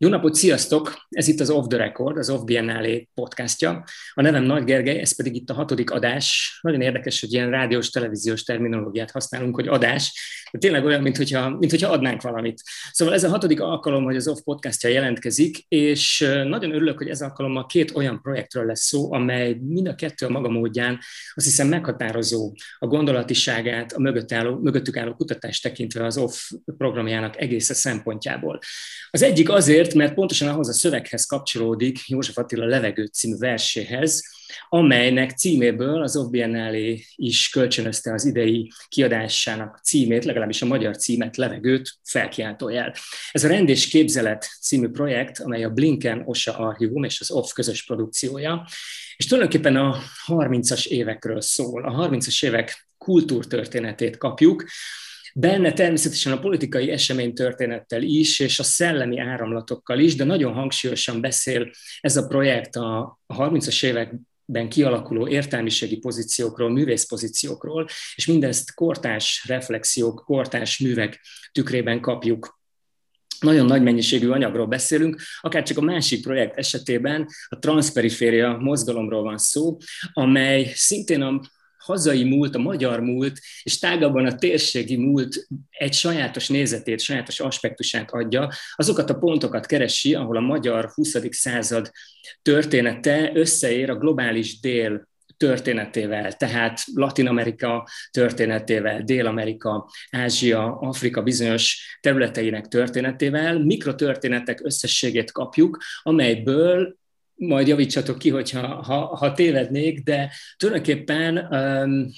Jó napot, sziasztok! Ez itt az Off the Record, az Off Biennale podcastja. A nevem Nagy Gergely, ez pedig itt a hatodik adás. Nagyon érdekes, hogy ilyen rádiós, televíziós terminológiát használunk, hogy adás. De tényleg olyan, mint hogyha, mint hogyha adnánk valamit. Szóval ez a hatodik alkalom, hogy az Off podcastja jelentkezik, és nagyon örülök, hogy ez alkalommal két olyan projektről lesz szó, amely mind a kettő a maga módján azt hiszem meghatározó a gondolatiságát, a mögött álló, mögöttük álló kutatást tekintve az Off programjának egész szempontjából. Az egyik azért, Azért, mert pontosan ahhoz a szöveghez kapcsolódik József Attila Levegő című verséhez, amelynek címéből az Off Biennale is kölcsönözte az idei kiadásának címét, legalábbis a magyar címet, Levegőt felkiáltójel. Ez a Rend és Képzelet című projekt, amely a Blinken Osa Archívum és az OFF közös produkciója, és tulajdonképpen a 30-as évekről szól. A 30-as évek kultúrtörténetét kapjuk, Benne természetesen a politikai eseménytörténettel is, és a szellemi áramlatokkal is, de nagyon hangsúlyosan beszél ez a projekt a 30-as években kialakuló értelmiségi pozíciókról, művészpozíciókról, és mindezt kortás reflexiók, kortás művek tükrében kapjuk. Nagyon nagy mennyiségű anyagról beszélünk, akár csak a másik projekt esetében a transperiféria mozgalomról van szó, amely szintén a hazai múlt, a magyar múlt, és tágabban a térségi múlt egy sajátos nézetét, sajátos aspektusát adja, azokat a pontokat keresi, ahol a magyar 20. század története összeér a globális dél történetével, tehát Latin Amerika történetével, Dél-Amerika, Ázsia, Afrika bizonyos területeinek történetével, mikrotörténetek összességét kapjuk, amelyből majd javítsatok ki, hogyha ha, ha tévednék, de tulajdonképpen um,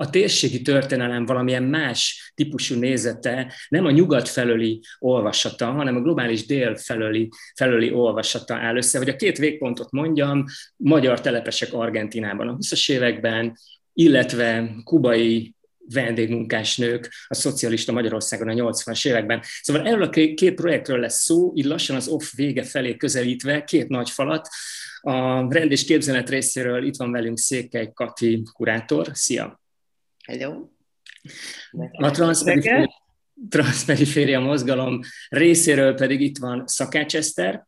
a térségi történelem valamilyen más típusú nézete, nem a nyugat felőli olvasata, hanem a globális dél felőli, felőli olvasata áll össze. Hogy a két végpontot mondjam, magyar telepesek Argentinában a 20-as években, illetve kubai vendégmunkásnők a szocialista Magyarországon a 80-as években. Szóval erről a két projektről lesz szó, így lassan az off vége felé közelítve, két nagy falat. A rend és képzelet részéről itt van velünk Székely Kati kurátor. Szia! Hello! A transzperiféria, transzperiféria mozgalom részéről pedig itt van Szakács Eszter.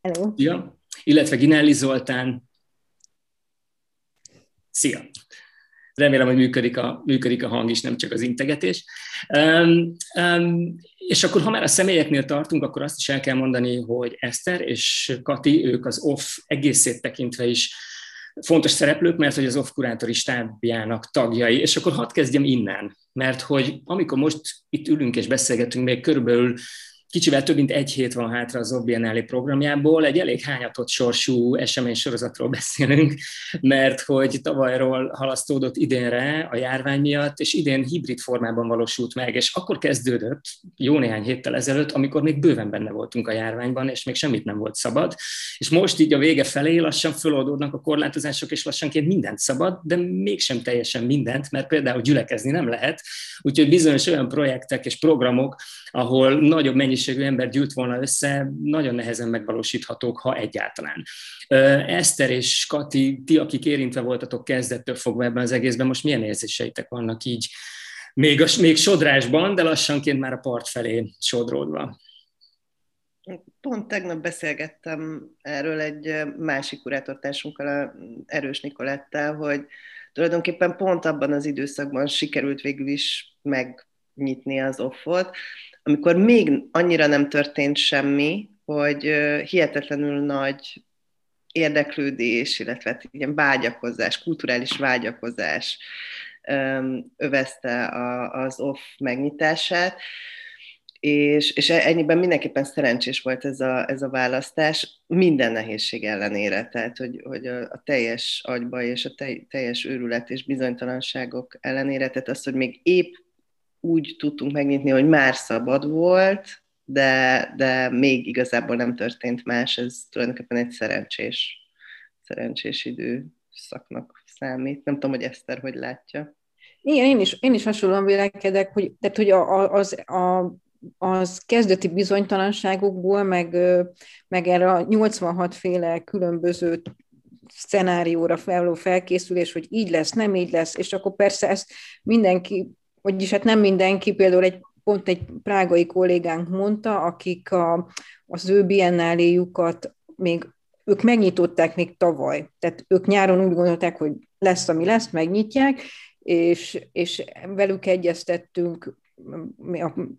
Hello! Szia! Illetve Ginelli Zoltán. Szia! Remélem, hogy működik a, működik a hang is, nem csak az integetés. Um, um, és akkor, ha már a személyeknél tartunk, akkor azt is el kell mondani, hogy Eszter és Kati, ők az OFF egészét tekintve is fontos szereplők, mert hogy az OFF kurátori stábjának tagjai. És akkor hadd kezdjem innen, mert hogy amikor most itt ülünk és beszélgetünk, még körülbelül Kicsivel több mint egy hét van hátra az Obiennáli programjából, egy elég hányatott sorsú esemény sorozatról beszélünk, mert hogy tavalyról halasztódott idénre a járvány miatt, és idén hibrid formában valósult meg, és akkor kezdődött, jó néhány héttel ezelőtt, amikor még bőven benne voltunk a járványban, és még semmit nem volt szabad, és most így a vége felé lassan föloldódnak a korlátozások, és lassanként mindent szabad, de mégsem teljesen mindent, mert például gyülekezni nem lehet, úgyhogy bizonyos olyan projektek és programok, ahol nagyobb mennyiségű ember gyűlt volna össze, nagyon nehezen megvalósíthatók, ha egyáltalán. Eszter és Kati, ti, akik érintve voltatok kezdettől fogva ebben az egészben, most milyen érzéseitek vannak így, még, a, még sodrásban, de lassanként már a part felé sodródva? Pont tegnap beszélgettem erről egy másik kurátortársunkkal, Erős Nikolettel, hogy tulajdonképpen pont abban az időszakban sikerült végül is megnyitni az offot, amikor még annyira nem történt semmi, hogy hihetetlenül nagy érdeklődés, illetve hát ilyen vágyakozás, kulturális vágyakozás övezte az off megnyitását, és, és ennyiben mindenképpen szerencsés volt ez a, ez a választás, minden nehézség ellenére, tehát hogy, hogy a, a teljes agyba és a teljes őrület és bizonytalanságok ellenére, tehát az, hogy még épp úgy tudtunk megnyitni, hogy már szabad volt, de, de még igazából nem történt más, ez tulajdonképpen egy szerencsés, szerencsés időszaknak számít. Nem tudom, hogy Eszter hogy látja. Igen, én is, én is hasonlóan vélekedek, hogy, tehát, hogy a, az, a, az kezdeti bizonytalanságokból, meg, meg erre a 86 féle különböző szenárióra felülő felkészülés, hogy így lesz, nem így lesz, és akkor persze ezt mindenki vagyis hát nem mindenki, például egy pont egy prágai kollégánk mondta, akik a, az ő biennáléjukat még ők megnyitották még tavaly. Tehát ők nyáron úgy gondolták, hogy lesz, ami lesz, megnyitják, és, és velük egyeztettünk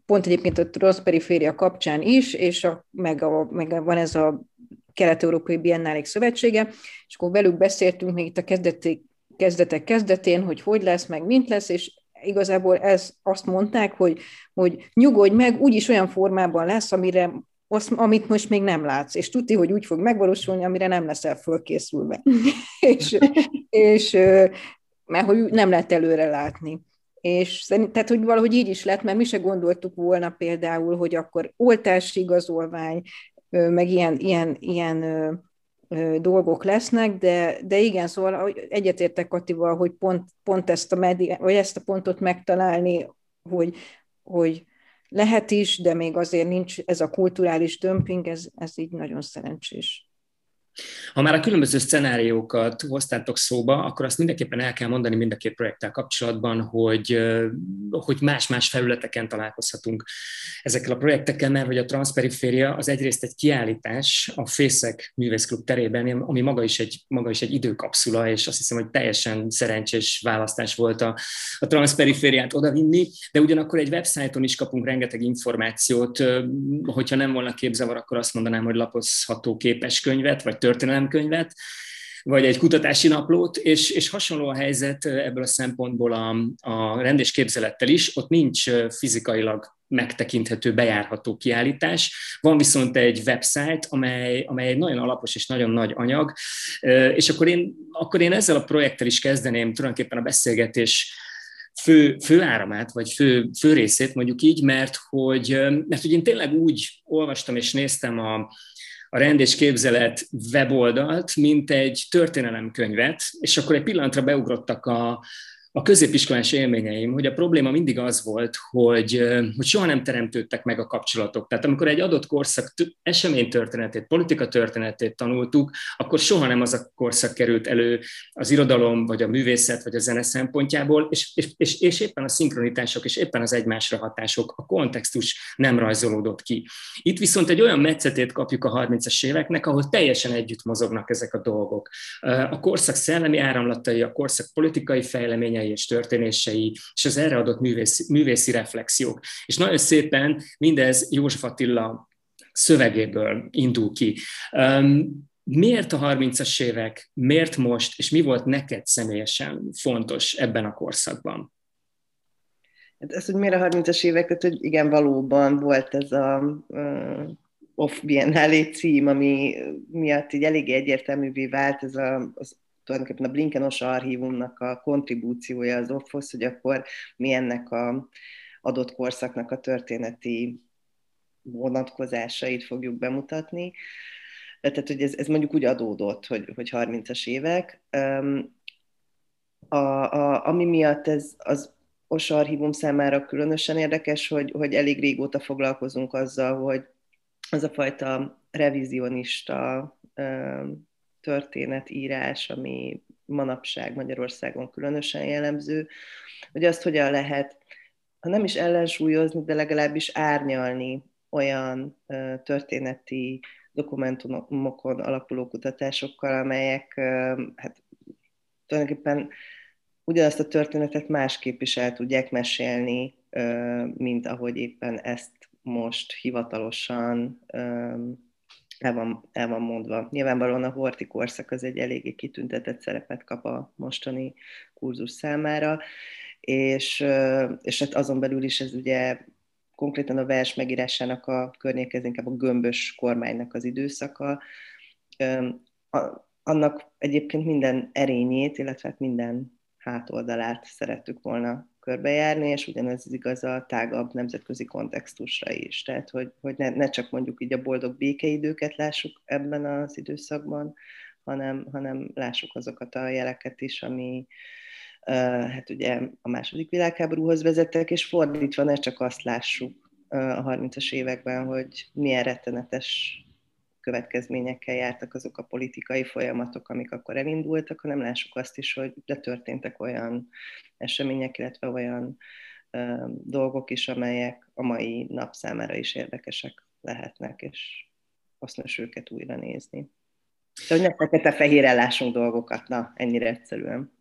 pont egyébként a transzperiféria kapcsán is, és a, meg, a, meg van ez a Kelet-Európai Biennálék Szövetsége, és akkor velük beszéltünk még itt a kezdeti, kezdetek kezdetén, hogy hogy lesz, meg mint lesz, és igazából ez azt mondták, hogy, hogy nyugodj meg, úgyis olyan formában lesz, amire azt, amit most még nem látsz, és tudti, hogy úgy fog megvalósulni, amire nem leszel fölkészülve. és, és mert hogy nem lehet előre látni. És szerint, tehát, hogy valahogy így is lett, mert mi se gondoltuk volna például, hogy akkor oltási igazolvány, meg ilyen, ilyen, ilyen dolgok lesznek, de, de igen, szóval egyetértek Katival, hogy pont, pont ezt, a medi, vagy ezt a pontot megtalálni, hogy, hogy lehet is, de még azért nincs ez a kulturális dömping, ez, ez így nagyon szerencsés. Ha már a különböző szenáriókat hoztátok szóba, akkor azt mindenképpen el kell mondani mind a két projekttel kapcsolatban, hogy, hogy más-más felületeken találkozhatunk ezekkel a projektekkel, mert hogy a Transperiféria az egyrészt egy kiállítás a Fészek Művészklub terében, ami maga is egy, maga is egy időkapszula, és azt hiszem, hogy teljesen szerencsés választás volt a, a Transperifériát odavinni, de ugyanakkor egy websájton is kapunk rengeteg információt, hogyha nem volna képzavar, akkor azt mondanám, hogy lapozható képeskönyvet, vagy történelemkönyvet, vagy egy kutatási naplót, és, és hasonló a helyzet ebből a szempontból a, a rendésképzelettel is, ott nincs fizikailag megtekinthető, bejárható kiállítás. Van viszont egy website, amely, amely egy nagyon alapos és nagyon nagy anyag, és akkor én, akkor én ezzel a projekttel is kezdeném tulajdonképpen a beszélgetés fő, fő áramát, vagy fő, fő részét mondjuk így, mert hogy, mert hogy én tényleg úgy olvastam és néztem a, a rend és képzelet weboldalt, mint egy történelemkönyvet, és akkor egy pillanatra beugrottak a, a középiskolás élményeim, hogy a probléma mindig az volt, hogy, hogy soha nem teremtődtek meg a kapcsolatok. Tehát amikor egy adott korszak esemény történetét, politika történetét tanultuk, akkor soha nem az a korszak került elő az irodalom, vagy a művészet, vagy a zene szempontjából, és, és, és, és éppen a szinkronitások, és éppen az egymásra hatások, a kontextus nem rajzolódott ki. Itt viszont egy olyan metszetét kapjuk a 30-as éveknek, ahol teljesen együtt mozognak ezek a dolgok. A korszak szellemi áramlatai, a korszak politikai fejleményei, és történései, és az erre adott művészi, művészi reflexiók. És nagyon szépen mindez József Attila szövegéből indul ki. Um, miért a 30-as évek, miért most, és mi volt neked személyesen fontos ebben a korszakban? Hát ez, hogy miért a 30-as évek, tehát, hogy igen, valóban volt ez a uh, Off Biennale cím, ami miatt így eléggé egyértelművé vált ez a, az tulajdonképpen a Blinkenos archívumnak a kontribúciója az OFFOS, hogy akkor mi ennek a adott korszaknak a történeti vonatkozásait fogjuk bemutatni. Tehát, hogy ez, ez mondjuk úgy adódott, hogy, hogy 30-as évek. A, a, ami miatt ez az OS archívum számára különösen érdekes, hogy, hogy elég régóta foglalkozunk azzal, hogy az a fajta revizionista történetírás, ami manapság Magyarországon különösen jellemző, hogy azt hogyan lehet, ha nem is ellensúlyozni, de legalábbis árnyalni olyan történeti dokumentumokon alapuló kutatásokkal, amelyek hát, tulajdonképpen ugyanazt a történetet másképp is el tudják mesélni, mint ahogy éppen ezt most hivatalosan el van, el van mondva. Nyilvánvalóan a horti korszak az egy eléggé kitüntetett szerepet kap a mostani kurzus számára, és, és hát azon belül is ez ugye konkrétan a vers megírásának a környéke, ez inkább a gömbös kormánynak az időszaka. Annak egyébként minden erényét, illetve hát minden hátoldalát szerettük volna körbejárni, és ugyanez igaz a tágabb nemzetközi kontextusra is. Tehát, hogy, hogy ne, ne csak mondjuk így a boldog békeidőket lássuk ebben az időszakban, hanem, hanem lássuk azokat a jeleket is, ami hát ugye a második világháborúhoz vezettek, és fordítva ne csak azt lássuk a 30-as években, hogy milyen rettenetes következményekkel jártak azok a politikai folyamatok, amik akkor elindultak, hanem lássuk azt is, hogy de történtek olyan események, illetve olyan dolgok is, amelyek a mai nap számára is érdekesek lehetnek, és hasznos őket újra nézni. Hogy ne fekete-fehér ellásunk dolgokat, na, ennyire egyszerűen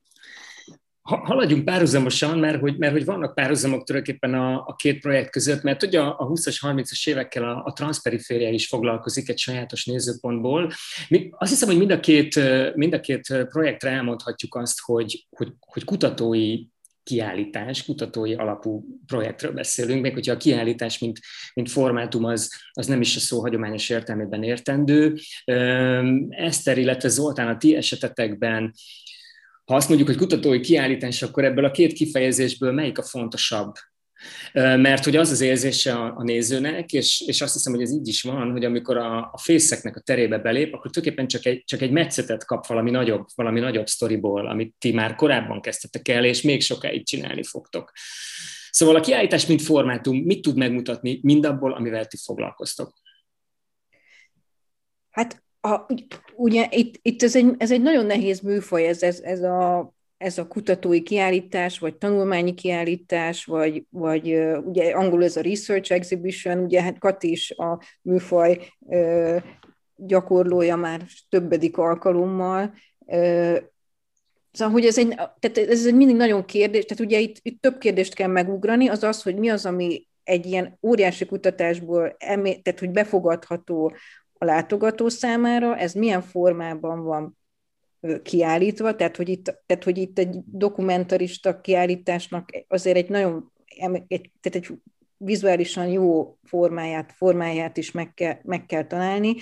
haladjunk párhuzamosan, mert hogy, mert hogy vannak párhuzamok tulajdonképpen a, a két projekt között, mert ugye a, a 20-as, 30-as évekkel a, a transzperiféria is foglalkozik egy sajátos nézőpontból. Mi, azt hiszem, hogy mind a két, mind a két projektre elmondhatjuk azt, hogy, hogy, hogy kutatói kiállítás, kutatói alapú projektről beszélünk, még hogyha a kiállítás, mint, mint formátum, az, az nem is a szó hagyományos értelmében értendő. Eszter, illetve Zoltán, a ti esetetekben ha azt mondjuk, hogy kutatói kiállítás, akkor ebből a két kifejezésből melyik a fontosabb? Mert hogy az az érzése a, nézőnek, és, és azt hiszem, hogy ez így is van, hogy amikor a, a fészeknek a terébe belép, akkor tulajdonképpen csak egy, csak egy metszetet kap valami nagyobb, valami nagyobb sztoriból, amit ti már korábban kezdtetek el, és még sokáig csinálni fogtok. Szóval a kiállítás, mint formátum, mit tud megmutatni mindabból, amivel ti foglalkoztok? Hát a, ugye itt, itt ez, egy, ez egy nagyon nehéz műfaj, ez, ez, ez, a, ez a kutatói kiállítás, vagy tanulmányi kiállítás, vagy, vagy ugye angolul ez a research exhibition, ugye hát Kati is a műfaj gyakorlója már többedik alkalommal, Szóval, hogy ez egy, tehát ez egy mindig nagyon kérdés, tehát ugye itt, itt több kérdést kell megugrani, az az, hogy mi az, ami egy ilyen óriási kutatásból, emé, tehát hogy befogadható a látogató számára, ez milyen formában van kiállítva, tehát hogy itt, tehát, hogy itt egy dokumentarista kiállításnak azért egy nagyon, egy, tehát egy vizuálisan jó formáját, formáját is meg kell, meg kell találni,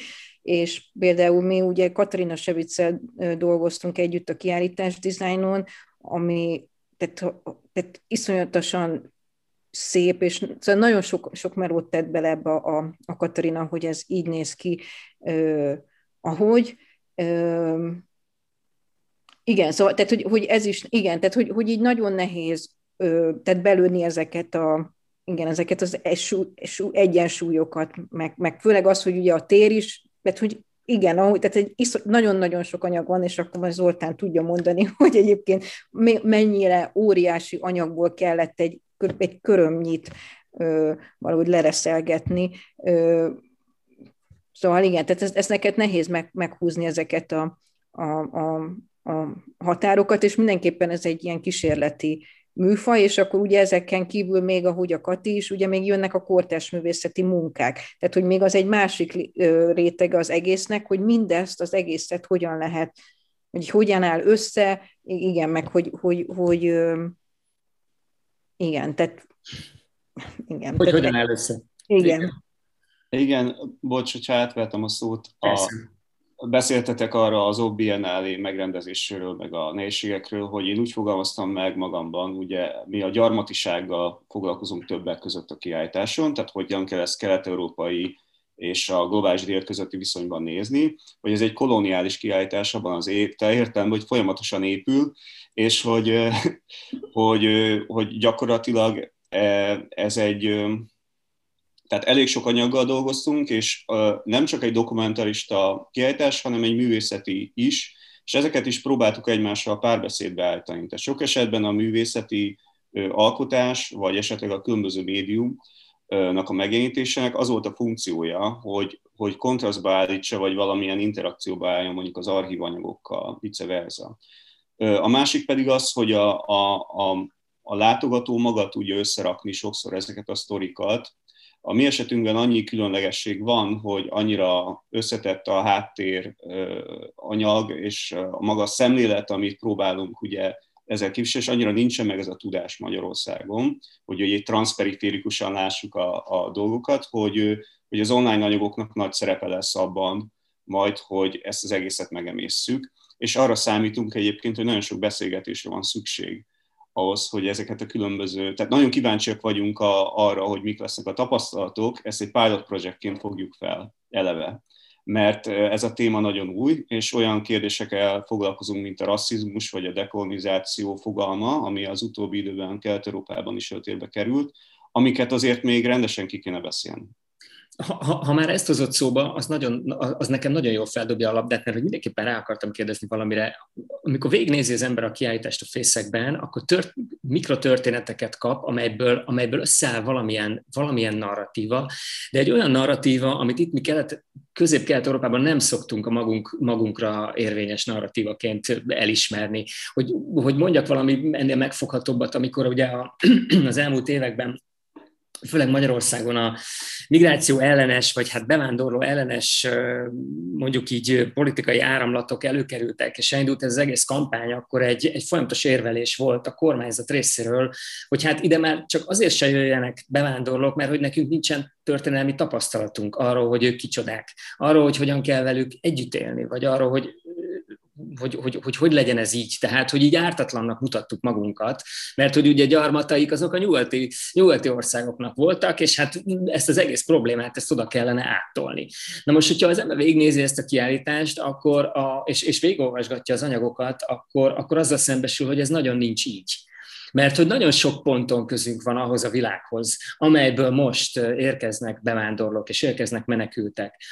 és például mi ugye Katarina Seviccel dolgoztunk együtt a kiállítás dizájnon, ami tehát, tehát iszonyatosan szép, és szóval nagyon sok, sok melót tett bele ebbe a, a, a Katarina, hogy ez így néz ki, ö, ahogy. Ö, igen, szóval, tehát, hogy, hogy ez is, igen, tehát, hogy, hogy így nagyon nehéz ö, tehát belőni ezeket a, igen, ezeket az esú, esú, egyensúlyokat, meg, meg főleg az, hogy ugye a tér is, tehát, hogy igen, ahogy, tehát egy nagyon-nagyon sok anyag van, és akkor majd Zoltán tudja mondani, hogy egyébként mennyire óriási anyagból kellett egy egy körömnyit valahogy lereszelgetni. Szóval igen, tehát ezt, ezt neked nehéz meg, meghúzni ezeket a, a, a, a határokat, és mindenképpen ez egy ilyen kísérleti műfaj, és akkor ugye ezeken kívül még, ahogy a Kati is, ugye még jönnek a kortás művészeti munkák. Tehát, hogy még az egy másik réteg az egésznek, hogy mindezt, az egészet hogyan lehet, hogy hogyan áll össze, igen, meg hogy, hogy, hogy, hogy igen, tehát igen. Hogy hogyan össze? Igen. igen. Igen, bocs, hogyha átvettem a szót. A, beszéltetek arra az OBNL megrendezésről, meg a nehézségekről, hogy én úgy fogalmaztam meg magamban, ugye mi a gyarmatisággal foglalkozunk többek között a kiállításon, tehát hogyan kell ezt kelet-európai és a globális dél közötti viszonyban nézni, hogy ez egy koloniális kiállítás abban az értem, hogy folyamatosan épül, és hogy, hogy, hogy gyakorlatilag ez egy, tehát elég sok anyaggal dolgoztunk, és nem csak egy dokumentarista kiállítás, hanem egy művészeti is, és ezeket is próbáltuk egymással párbeszédbe állítani. Tehát sok esetben a művészeti alkotás, vagy esetleg a különböző médium a megjelenítésének az volt a funkciója, hogy, hogy kontrasztba állítsa, vagy valamilyen interakcióba álljon mondjuk az archívanyagokkal, vice versa. A másik pedig az, hogy a, a, a, a látogató maga tudja összerakni sokszor ezeket a sztorikat. A mi esetünkben annyi különlegesség van, hogy annyira összetett a háttér anyag, és a maga szemlélet, amit próbálunk ugye ezzel kívül, és annyira nincsen meg ez a tudás Magyarországon, hogy egy transzperiférikusan lássuk a, a dolgokat, hogy, hogy az online anyagoknak nagy szerepe lesz abban majd, hogy ezt az egészet megemészszük, és arra számítunk egyébként, hogy nagyon sok beszélgetésre van szükség ahhoz, hogy ezeket a különböző, tehát nagyon kíváncsiak vagyunk a, arra, hogy mik lesznek a tapasztalatok, ezt egy pilot projektként fogjuk fel eleve mert ez a téma nagyon új, és olyan kérdésekkel foglalkozunk, mint a rasszizmus vagy a dekolonizáció fogalma, ami az utóbbi időben Kelet-Európában is öltérbe került, amiket azért még rendesen ki kéne beszélni. Ha, ha már ezt hozott szóba, az, nagyon, az nekem nagyon jól feldobja a labdát, mert hogy mindenképpen rá akartam kérdezni valamire. Amikor végignézi az ember a kiállítást a fészekben, akkor tört, mikrotörténeteket kap, amelyből, amelyből összeáll valamilyen, valamilyen narratíva, de egy olyan narratíva, amit itt mi kelet, közép-kelet-európában nem szoktunk a magunk, magunkra érvényes narratívaként elismerni. Hogy, hogy mondjak valami ennél megfoghatóbbat, amikor ugye a, az elmúlt években főleg Magyarországon a migráció ellenes, vagy hát bevándorló ellenes, mondjuk így politikai áramlatok előkerültek, és elindult ez az egész kampány, akkor egy, egy folyamatos érvelés volt a kormányzat részéről, hogy hát ide már csak azért se jöjjenek bevándorlók, mert hogy nekünk nincsen történelmi tapasztalatunk arról, hogy ők kicsodák, arról, hogy hogyan kell velük együtt élni, vagy arról, hogy hogy, hogy, hogy hogy legyen ez így, tehát hogy így ártatlannak mutattuk magunkat, mert hogy ugye gyarmataik azok a nyugati, nyugati országoknak voltak, és hát ezt az egész problémát ezt oda kellene áttolni. Na most, hogyha az ember végignézi ezt a kiállítást, akkor a, és, és végigolvasgatja az anyagokat, akkor, akkor azzal szembesül, hogy ez nagyon nincs így mert hogy nagyon sok ponton közünk van ahhoz a világhoz, amelyből most érkeznek bevándorlók és érkeznek menekültek.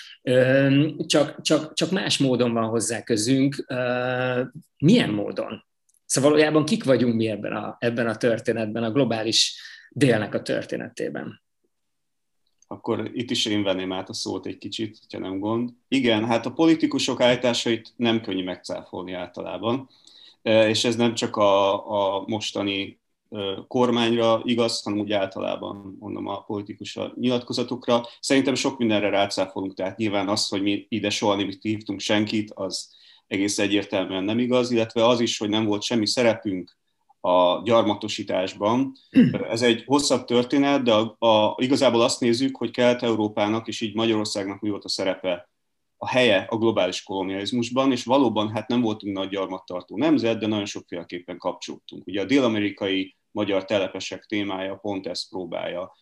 Csak, csak, csak más módon van hozzá közünk. Milyen módon? Szóval valójában kik vagyunk mi ebben a, ebben a történetben, a globális délnek a történetében? akkor itt is én venném át a szót egy kicsit, ha nem gond. Igen, hát a politikusok állításait nem könnyű megcáfolni általában. És ez nem csak a, a mostani kormányra igaz, hanem úgy általában mondom a politikus nyilatkozatokra. Szerintem sok mindenre rácáfolunk, tehát nyilván az, hogy mi ide soha nem hívtunk senkit, az egész egyértelműen nem igaz, illetve az is, hogy nem volt semmi szerepünk a gyarmatosításban. Ez egy hosszabb történet, de a, a, igazából azt nézzük, hogy Kelet-Európának és így Magyarországnak mi volt a szerepe a helye a globális kolonializmusban, és valóban hát nem voltunk nagy gyarmattartó nemzet, de nagyon sokféleképpen kapcsolódtunk. Ugye a dél-amerikai magyar telepesek témája pont ezt próbálja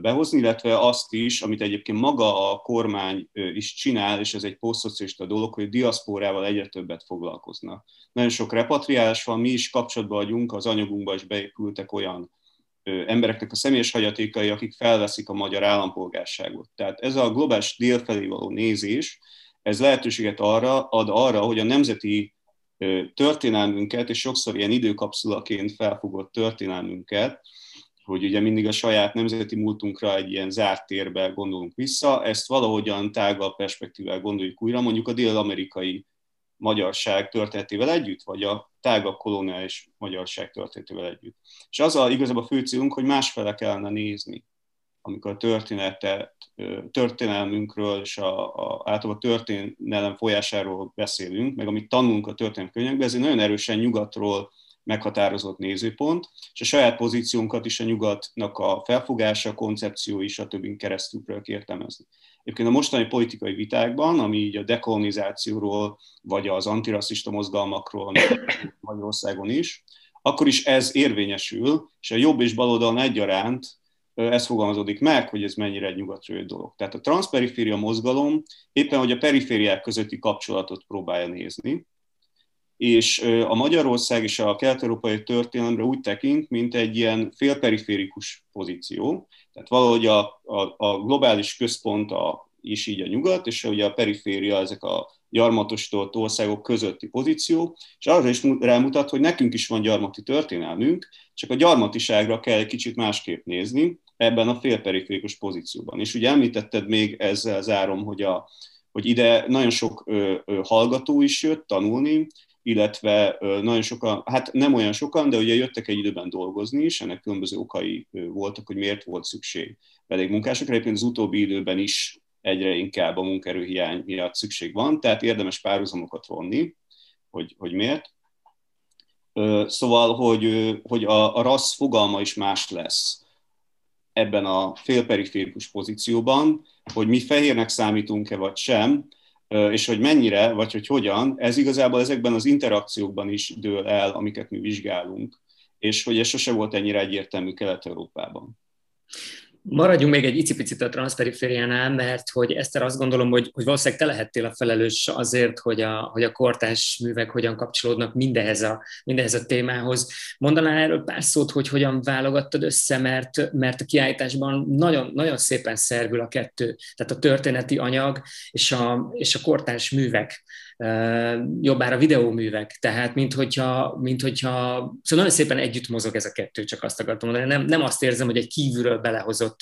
behozni, illetve azt is, amit egyébként maga a kormány is csinál, és ez egy posztszocialista dolog, hogy diaszpórával egyre többet foglalkoznak. Nagyon sok repatriálás van, mi is kapcsolatban vagyunk, az anyagunkba is beépültek olyan embereknek a személyes hagyatékai, akik felveszik a magyar állampolgárságot. Tehát ez a globális dél felé való nézés, ez lehetőséget arra, ad arra, hogy a nemzeti történelmünket, és sokszor ilyen időkapszulaként felfogott történelmünket, hogy ugye mindig a saját nemzeti múltunkra egy ilyen zárt térbe gondolunk vissza, ezt valahogyan tágabb perspektívvel gondoljuk újra, mondjuk a dél-amerikai magyarság történetével együtt, vagy a tágabb koloniális magyarság történetével együtt. És az a igazából a fő célunk, hogy másfele kellene nézni, amikor a történetet, történelmünkről és a, a, általában a történelem folyásáról beszélünk, meg amit tanulunk a történelmi könyvekben, ez egy nagyon erősen nyugatról meghatározott nézőpont, és a saját pozíciónkat is a nyugatnak a felfogása, koncepciói, stb. keresztül próbáljuk értelmezni. Egyébként a mostani politikai vitákban, ami így a dekolonizációról, vagy az antirasszista mozgalmakról, Magyarországon is, akkor is ez érvényesül, és a jobb és baloldalon egyaránt ez fogalmazódik meg, hogy ez mennyire egy nyugatról dolog. Tehát a transzperiféria mozgalom éppen, hogy a perifériák közötti kapcsolatot próbálja nézni, és a Magyarország és a kelet-európai történelemre úgy tekint, mint egy ilyen félperiférikus pozíció. Tehát valahogy a, a, a globális központ a, is így a nyugat, és ugye a periféria ezek a gyarmatosított országok közötti pozíció, és arra is rámutat, hogy nekünk is van gyarmati történelmünk, csak a gyarmatiságra kell egy kicsit másképp nézni ebben a félperiférikus pozícióban. És ugye említetted még ezzel zárom, hogy, a, hogy ide nagyon sok ö, ö, hallgató is jött tanulni, illetve nagyon sokan, hát nem olyan sokan, de ugye jöttek egy időben dolgozni is, ennek különböző okai voltak, hogy miért volt szükség pedig munkásokra. Egyébként az utóbbi időben is egyre inkább a munkerőhiány miatt szükség van, tehát érdemes párhuzamokat vonni, hogy, hogy miért. Szóval, hogy, hogy a, a rassz fogalma is más lesz ebben a félperiférikus pozícióban, hogy mi fehérnek számítunk-e vagy sem, és hogy mennyire, vagy hogy hogyan, ez igazából ezekben az interakciókban is dől el, amiket mi vizsgálunk, és hogy ez sose volt ennyire egyértelmű Kelet-Európában. Maradjunk még egy icipicit a transzperifériánál, mert hogy Eszter azt gondolom, hogy, hogy valószínűleg te lehettél a felelős azért, hogy a, hogy a kortás művek hogyan kapcsolódnak mindehez a, mindehez a témához. Mondanál erről pár szót, hogy hogyan válogattad össze, mert, mert a kiállításban nagyon, nagyon szépen szervül a kettő, tehát a történeti anyag és a, és a kortás művek jobbára videóművek, tehát mint hogyha, mint hogyha, szóval nagyon szépen együtt mozog ez a kettő, csak azt akartam mondani. Nem, nem azt érzem, hogy egy kívülről belehozott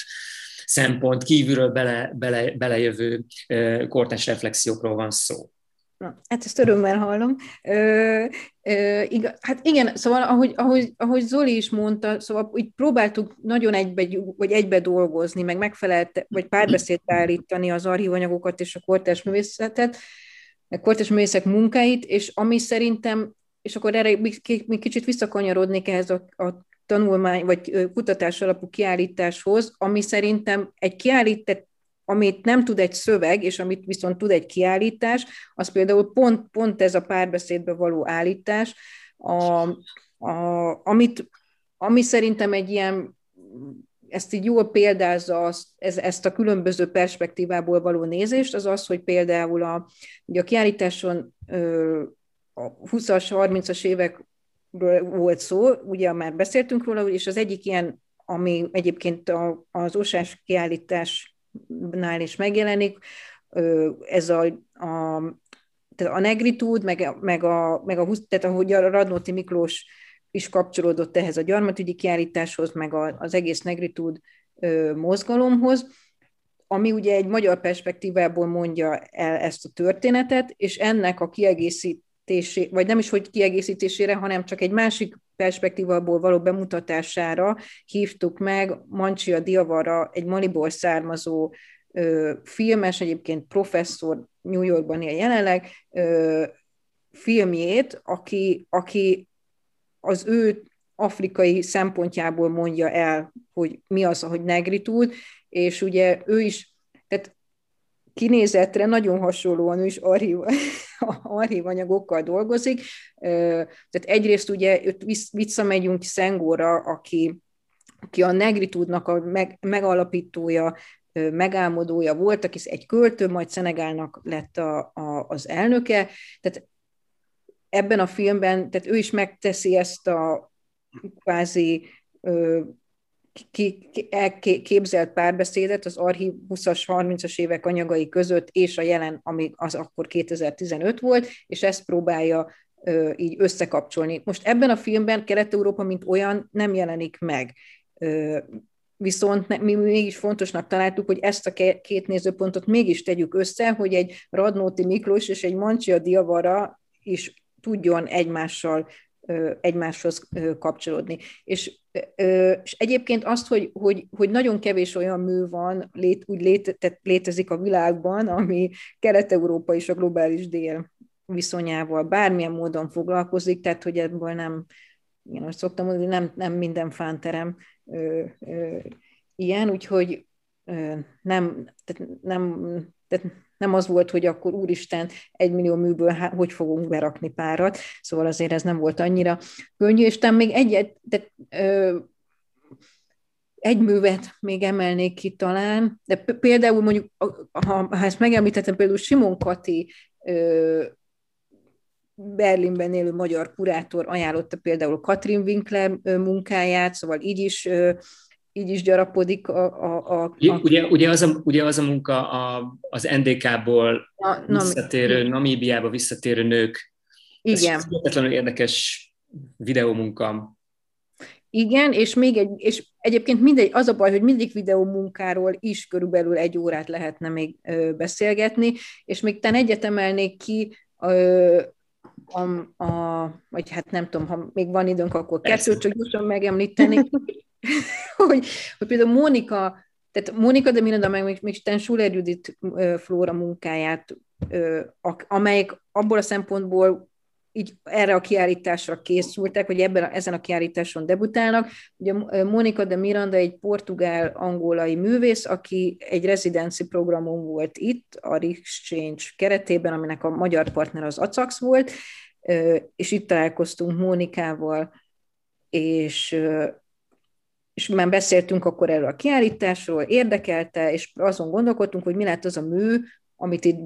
szempont, kívülről bele, bele, belejövő kortás reflexiókról van szó. Na, hát ezt örömmel hallom. Ö, ö, igaz, hát igen, szóval ahogy, ahogy, ahogy Zoli is mondta, szóval így próbáltuk nagyon egybe, vagy egybe dolgozni, meg megfelelt, vagy párbeszédbe állítani az archívanyagokat és a kortás művészetet, kortes művészek munkáit, és ami szerintem, és akkor erre még kicsit visszakanyarodnék ehhez a, a tanulmány, vagy kutatás alapú kiállításhoz, ami szerintem egy kiállítás, amit nem tud egy szöveg, és amit viszont tud egy kiállítás, az például pont, pont ez a párbeszédbe való állítás, a, a, amit, ami szerintem egy ilyen ezt így jól példázza azt, ez, ezt a különböző perspektívából való nézést, az az, hogy például a, ugye a kiállításon a 20-as, 30-as évekről volt szó, ugye már beszéltünk róla, és az egyik ilyen, ami egyébként a, az osás kiállításnál is megjelenik, ez a, a tehát a negritud, meg, meg, a, meg a, tehát ahogy a Radnóti Miklós is kapcsolódott ehhez a gyarmatügyi kiállításhoz, meg az egész negritud mozgalomhoz, ami ugye egy magyar perspektívából mondja el ezt a történetet, és ennek a kiegészítésé, vagy nem is hogy kiegészítésére, hanem csak egy másik perspektívából való bemutatására hívtuk meg Mancsia Diavara, egy Maliból származó ö, filmes, egyébként professzor New Yorkban él jelenleg, ö, filmjét, aki, aki az ő afrikai szempontjából mondja el, hogy mi az, hogy negritud, és ugye ő is, tehát kinézetre nagyon hasonlóan ő is archív, archív anyagokkal dolgozik. Tehát egyrészt ugye visszamegyünk Szengóra, aki, aki a negritúdnak a meg, megalapítója, megálmodója volt, aki egy költő, majd Szenegálnak lett a, a, az elnöke. Tehát ebben a filmben, tehát ő is megteszi ezt a kvázi képzelt párbeszédet az archív 20-as, 30-as évek anyagai között és a jelen, ami az akkor 2015 volt, és ezt próbálja így összekapcsolni. Most ebben a filmben Kelet-Európa, mint olyan, nem jelenik meg. Viszont mi mégis fontosnak találtuk, hogy ezt a két nézőpontot mégis tegyük össze, hogy egy Radnóti Miklós és egy Mancsia Diavara is tudjon egymással egymáshoz kapcsolódni. És, és egyébként azt, hogy, hogy, hogy nagyon kevés olyan mű van, lét, úgy lét, tehát létezik a világban, ami Kelet-Európa és a globális dél viszonyával bármilyen módon foglalkozik, tehát hogy ebből nem, igen, azt szoktam mondani, nem, nem minden fánterem ö, ö, ilyen, úgyhogy ö, nem, tehát nem, tehát nem az volt, hogy akkor úristen, egy millió műből hogy fogunk berakni párat, szóval azért ez nem volt annyira könnyű, és még egyet, de, ö, egy művet még emelnék ki talán, de például mondjuk, ha, ha ezt megemlítettem, például Simon Kati ö, Berlinben élő magyar kurátor ajánlotta például Katrin Winkler munkáját, szóval így is így is gyarapodik a... a, a, a... Ugye, ugye, az a, ugye az a munka a, az NDK-ból a, visszatérő, na, Namíbiába visszatérő nők. Igen. Ez hihetetlenül érdekes videómunka. Igen, és még egy, és egyébként mindegy, az a baj, hogy mindig videómunkáról is körülbelül egy órát lehetne még ö, beszélgetni, és még ten egyet emelnék ki, ö, a, a, vagy hát nem tudom, ha még van időnk, akkor kettőt csak gyorsan megemlíteni. hogy, hogy például Mónika, tehát Mónika de Miranda, meg még, még Schuller Judith Flóra munkáját, amelyek abból a szempontból így erre a kiállításra készültek, vagy ebben a, ezen a kiállításon debutálnak. Ugye Monika de Miranda egy portugál-angolai művész, aki egy rezidenci programon volt itt, a Exchange keretében, aminek a magyar partner az ACAX volt, és itt találkoztunk Mónikával, és és már beszéltünk akkor erről a kiállításról, érdekelte, és azon gondolkodtunk, hogy mi lett az a mű, amit itt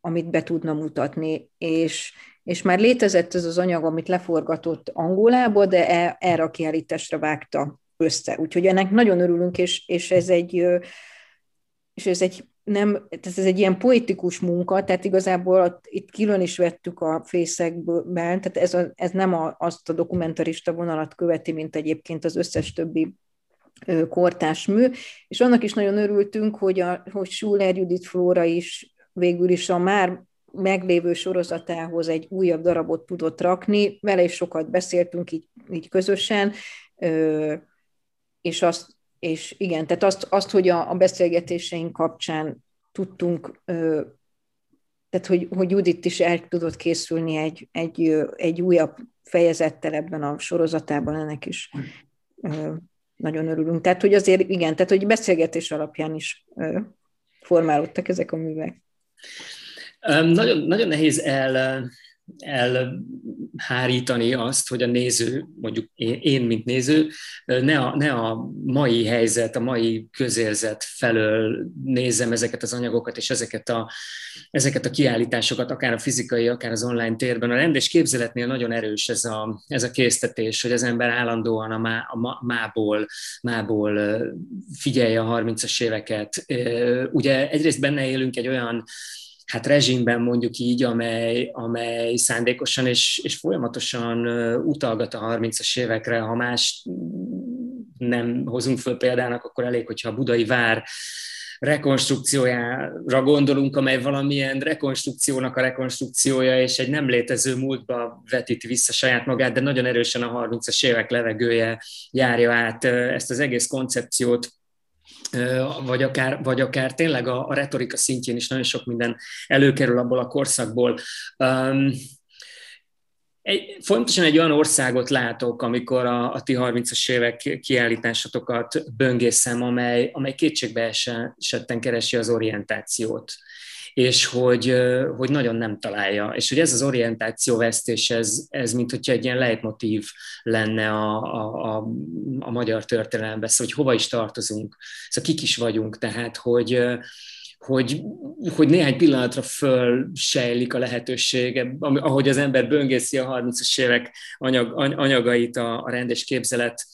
amit be tudna mutatni, és, és már létezett ez az anyag, amit leforgatott Angolából, de e, erre a kiállításra vágta össze. Úgyhogy ennek nagyon örülünk, és, és ez egy és ez egy nem, ez egy ilyen poetikus munka, tehát igazából ott, itt külön is vettük a fészekben, tehát ez, a, ez nem a, azt a dokumentarista vonalat követi, mint egyébként az összes többi kortás mű, és annak is nagyon örültünk, hogy, a, hogy Schuller Judith Flóra is végül is a már meglévő sorozatához egy újabb darabot tudott rakni, vele is sokat beszéltünk így, így közösen, és azt, és igen, tehát azt, azt hogy a, a beszélgetéseink kapcsán tudtunk, tehát hogy, hogy Judit is el tudott készülni egy, egy, egy újabb fejezettel ebben a sorozatában, ennek is nagyon örülünk. Tehát, hogy azért igen, tehát, hogy beszélgetés alapján is formálódtak ezek a művek. Nagyon, nagyon nehéz el, elhárítani azt, hogy a néző, mondjuk én, mint néző, ne a, ne a mai helyzet, a mai közérzet felől nézem ezeket az anyagokat és ezeket a, ezeket a kiállításokat, akár a fizikai, akár az online térben. A rendes képzeletnél nagyon erős ez a, ez a késztetés, hogy az ember állandóan a, má, a mából, mából figyelje a 30-as éveket. Ugye egyrészt benne élünk egy olyan hát rezsimben mondjuk így, amely, amely szándékosan és, és folyamatosan utalgat a 30-as évekre, ha más nem hozunk föl példának, akkor elég, hogyha a budai vár rekonstrukciójára gondolunk, amely valamilyen rekonstrukciónak a rekonstrukciója, és egy nem létező múltba vetíti vissza saját magát, de nagyon erősen a 30-as évek levegője járja át ezt az egész koncepciót vagy akár, vagy akár tényleg a, a retorika szintjén is nagyon sok minden előkerül abból a korszakból. Um, egy, fontosan egy olyan országot látok, amikor a, a ti 30-as évek kiállításatokat böngészem, amely, amely kétségbe esetten keresi az orientációt és hogy, hogy nagyon nem találja. És hogy ez az orientációvesztés, ez, ez mint hogyha egy ilyen leitmotív lenne a, a, a, a magyar történelemben, szóval, hogy hova is tartozunk, szóval kik is vagyunk, tehát hogy, hogy, hogy néhány pillanatra fölsejlik a lehetősége, ahogy az ember böngészi a 30-as évek anyag, anyagait a, a rendes képzelet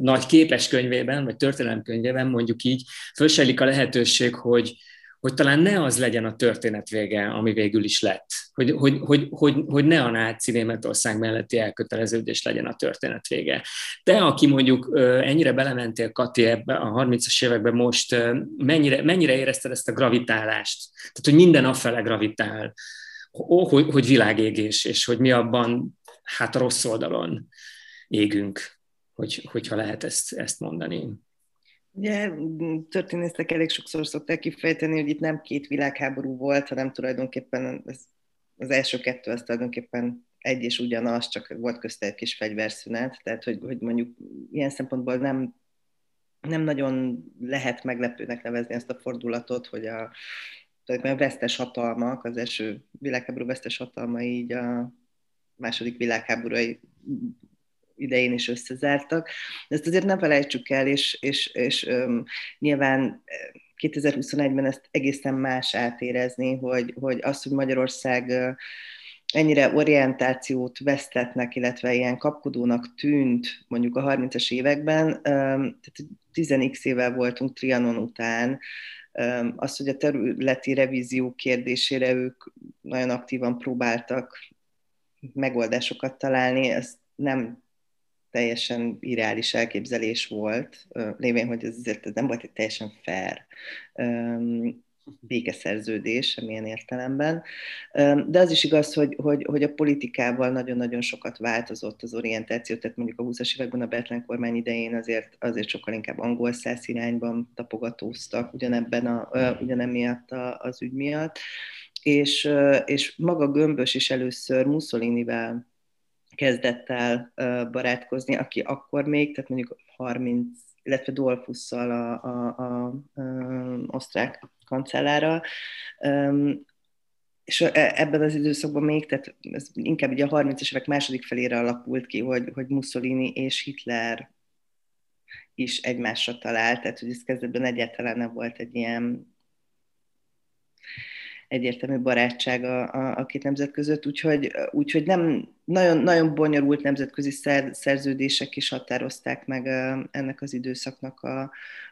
nagy képeskönyvében, vagy történelemkönyvében, mondjuk így, fölsejlik a lehetőség, hogy, hogy talán ne az legyen a történet vége, ami végül is lett. Hogy, hogy, hogy, hogy, hogy ne a náci Németország melletti elköteleződés legyen a történet vége. Te, aki mondjuk ennyire belementél, Kati, ebbe a 30-as években most, mennyire, mennyire érezted ezt a gravitálást? Tehát, hogy minden afele gravitál, hogy, hogy világégés, és hogy mi abban hát a rossz oldalon égünk, hogy, hogyha lehet ezt, ezt mondani. Ugye történészek elég sokszor szokták kifejteni, hogy itt nem két világháború volt, hanem tulajdonképpen ez, az első kettő az tulajdonképpen egy és ugyanaz, csak volt közte egy kis fegyverszünet, tehát hogy, hogy mondjuk ilyen szempontból nem, nem nagyon lehet meglepőnek nevezni ezt a fordulatot, hogy a, a vesztes hatalmak, az első világháború vesztes hatalmai így a második világháborúi idején is összezártak. De ezt azért ne felejtsük el, és, és, és um, nyilván 2021-ben ezt egészen más átérezni, hogy, hogy az, hogy Magyarország ennyire orientációt vesztetnek, illetve ilyen kapkodónak tűnt mondjuk a 30-as években, tehát 10x évvel voltunk Trianon után, az, hogy a területi revízió kérdésére ők nagyon aktívan próbáltak megoldásokat találni, ez nem teljesen irreális elképzelés volt, lévén, hogy ez azért nem volt egy teljesen fair békeszerződés semmilyen értelemben. De az is igaz, hogy, hogy, hogy a politikával nagyon-nagyon sokat változott az orientáció, tehát mondjuk a 20-as években a Betlen kormány idején azért, azért sokkal inkább angol száz irányban tapogatóztak ugyanebben a, ugyanemiatt az ügy miatt. És, és maga Gömbös is először Mussolinivel kezdett el barátkozni, aki akkor még, tehát mondjuk 30, illetve Dolfusszal, a, a, a, a, osztrák kancellára, és e, ebben az időszakban még, tehát ez inkább így a 30-es évek második felére alakult ki, hogy, hogy Mussolini és Hitler is egymásra talált, tehát hogy ez kezdetben egyáltalán nem volt egy ilyen egyértelmű barátság a, a, a két nemzet között, úgyhogy, úgyhogy nem, nagyon, nagyon bonyolult nemzetközi szer, szerződések is határozták meg ennek az időszaknak a,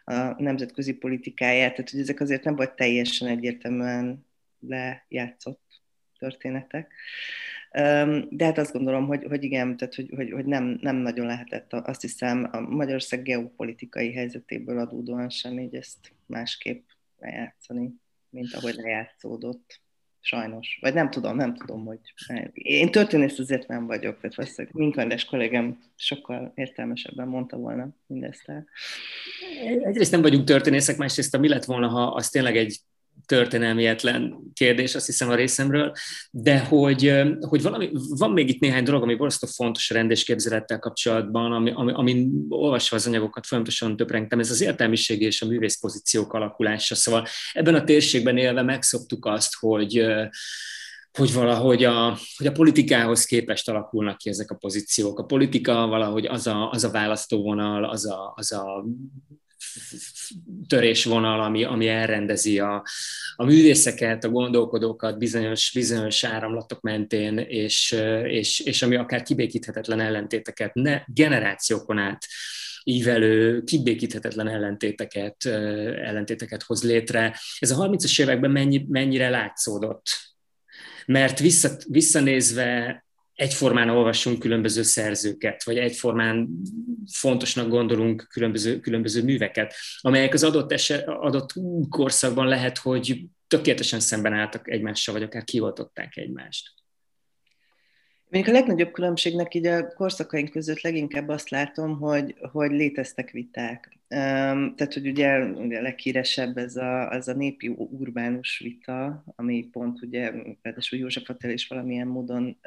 a nemzetközi politikáját, tehát hogy ezek azért nem volt teljesen egyértelműen lejátszott történetek. De hát azt gondolom, hogy, hogy igen, tehát hogy, hogy, hogy nem, nem nagyon lehetett azt hiszem a Magyarország geopolitikai helyzetéből adódóan sem így ezt másképp lejátszani, mint ahogy lejátszódott. Sajnos. Vagy nem tudom, nem tudom, hogy... Én történész azért nem vagyok, tehát valószínűleg Minkandes kollégám sokkal értelmesebben mondta volna mindezt el. Egyrészt nem vagyunk történészek, másrészt mi lett volna, ha az tényleg egy történelmietlen kérdés, azt hiszem a részemről, de hogy, hogy valami, van még itt néhány dolog, ami borzasztó fontos a rendésképzelettel kapcsolatban, ami, ami, ami olvasva az anyagokat folyamatosan töprengtem, ez az értelmiség és a művész pozíciók alakulása. Szóval ebben a térségben élve megszoktuk azt, hogy hogy valahogy a, hogy a politikához képest alakulnak ki ezek a pozíciók. A politika valahogy az a, az a választóvonal, az a, az a törésvonal, ami, ami elrendezi a, a művészeket, a gondolkodókat bizonyos, bizonyos áramlatok mentén, és, és, és ami akár kibékíthetetlen ellentéteket ne, generációkon át ívelő, kibékíthetetlen ellentéteket, ellentéteket hoz létre. Ez a 30-as években mennyi, mennyire látszódott? Mert vissza, visszanézve egyformán olvassunk különböző szerzőket, vagy egyformán fontosnak gondolunk különböző, különböző műveket, amelyek az adott, eset, adott korszakban lehet, hogy tökéletesen szemben álltak egymással, vagy akár kioltották egymást. Még a legnagyobb különbségnek így a korszakaink között leginkább azt látom, hogy, hogy léteztek viták. Tehát, hogy ugye, ugye a leghíresebb ez a, az a népi urbánus vita, ami pont ugye, ráadásul József Attila is valamilyen módon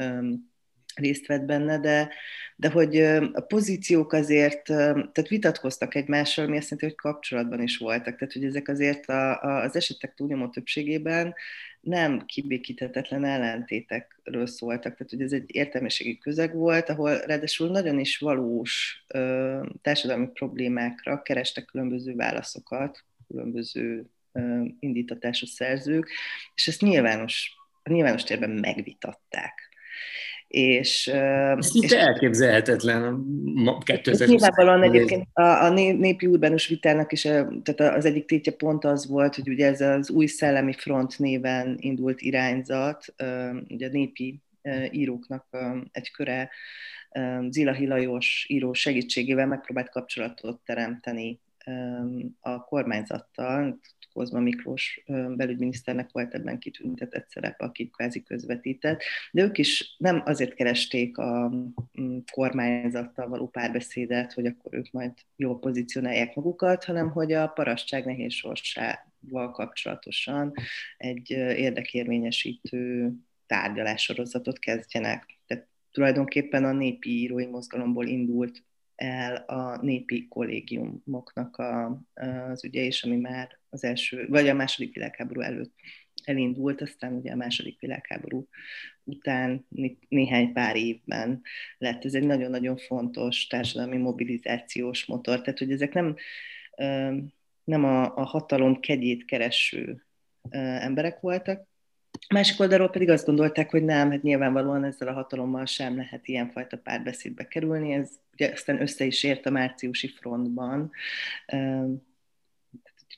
részt vett benne, de, de hogy a pozíciók azért, tehát vitatkoztak egymással, mi azt jelenti, hogy kapcsolatban is voltak, tehát hogy ezek azért a, a, az esetek túlnyomó többségében nem kibékíthetetlen ellentétekről szóltak, tehát hogy ez egy értelmiségi közeg volt, ahol ráadásul nagyon is valós ö, társadalmi problémákra kerestek különböző válaszokat, különböző ö, indítatású szerzők, és ezt nyilvános, nyilvános térben megvitatták. És, Ez és elképzelhetetlen 2020 Nyilvánvalóan egyébként a, a népi urbánus vitának is, tehát az egyik tétje pont az volt, hogy ugye ez az új szellemi front néven indult irányzat, ugye a népi íróknak egy köre Zila Hilajos író segítségével megpróbált kapcsolatot teremteni a kormányzattal, Kozma Miklós belügyminiszternek volt ebben kitüntetett szerepe, aki kvázi közvetített, de ők is nem azért keresték a kormányzattal való párbeszédet, hogy akkor ők majd jól pozícionálják magukat, hanem hogy a parasztság nehéz sorsával kapcsolatosan egy érdekérvényesítő tárgyalássorozatot kezdjenek. Tehát tulajdonképpen a népi írói mozgalomból indult el a népi kollégiumoknak a, az ügye is, ami már az első, vagy a második világháború előtt elindult, aztán ugye a második világháború után néhány pár évben lett. Ez egy nagyon-nagyon fontos társadalmi mobilizációs motor, tehát hogy ezek nem, nem a, a hatalom kegyét kereső emberek voltak, Másik oldalról pedig azt gondolták, hogy nem, hát nyilvánvalóan ezzel a hatalommal sem lehet ilyenfajta párbeszédbe kerülni, ez ugye aztán össze is ért a márciusi frontban,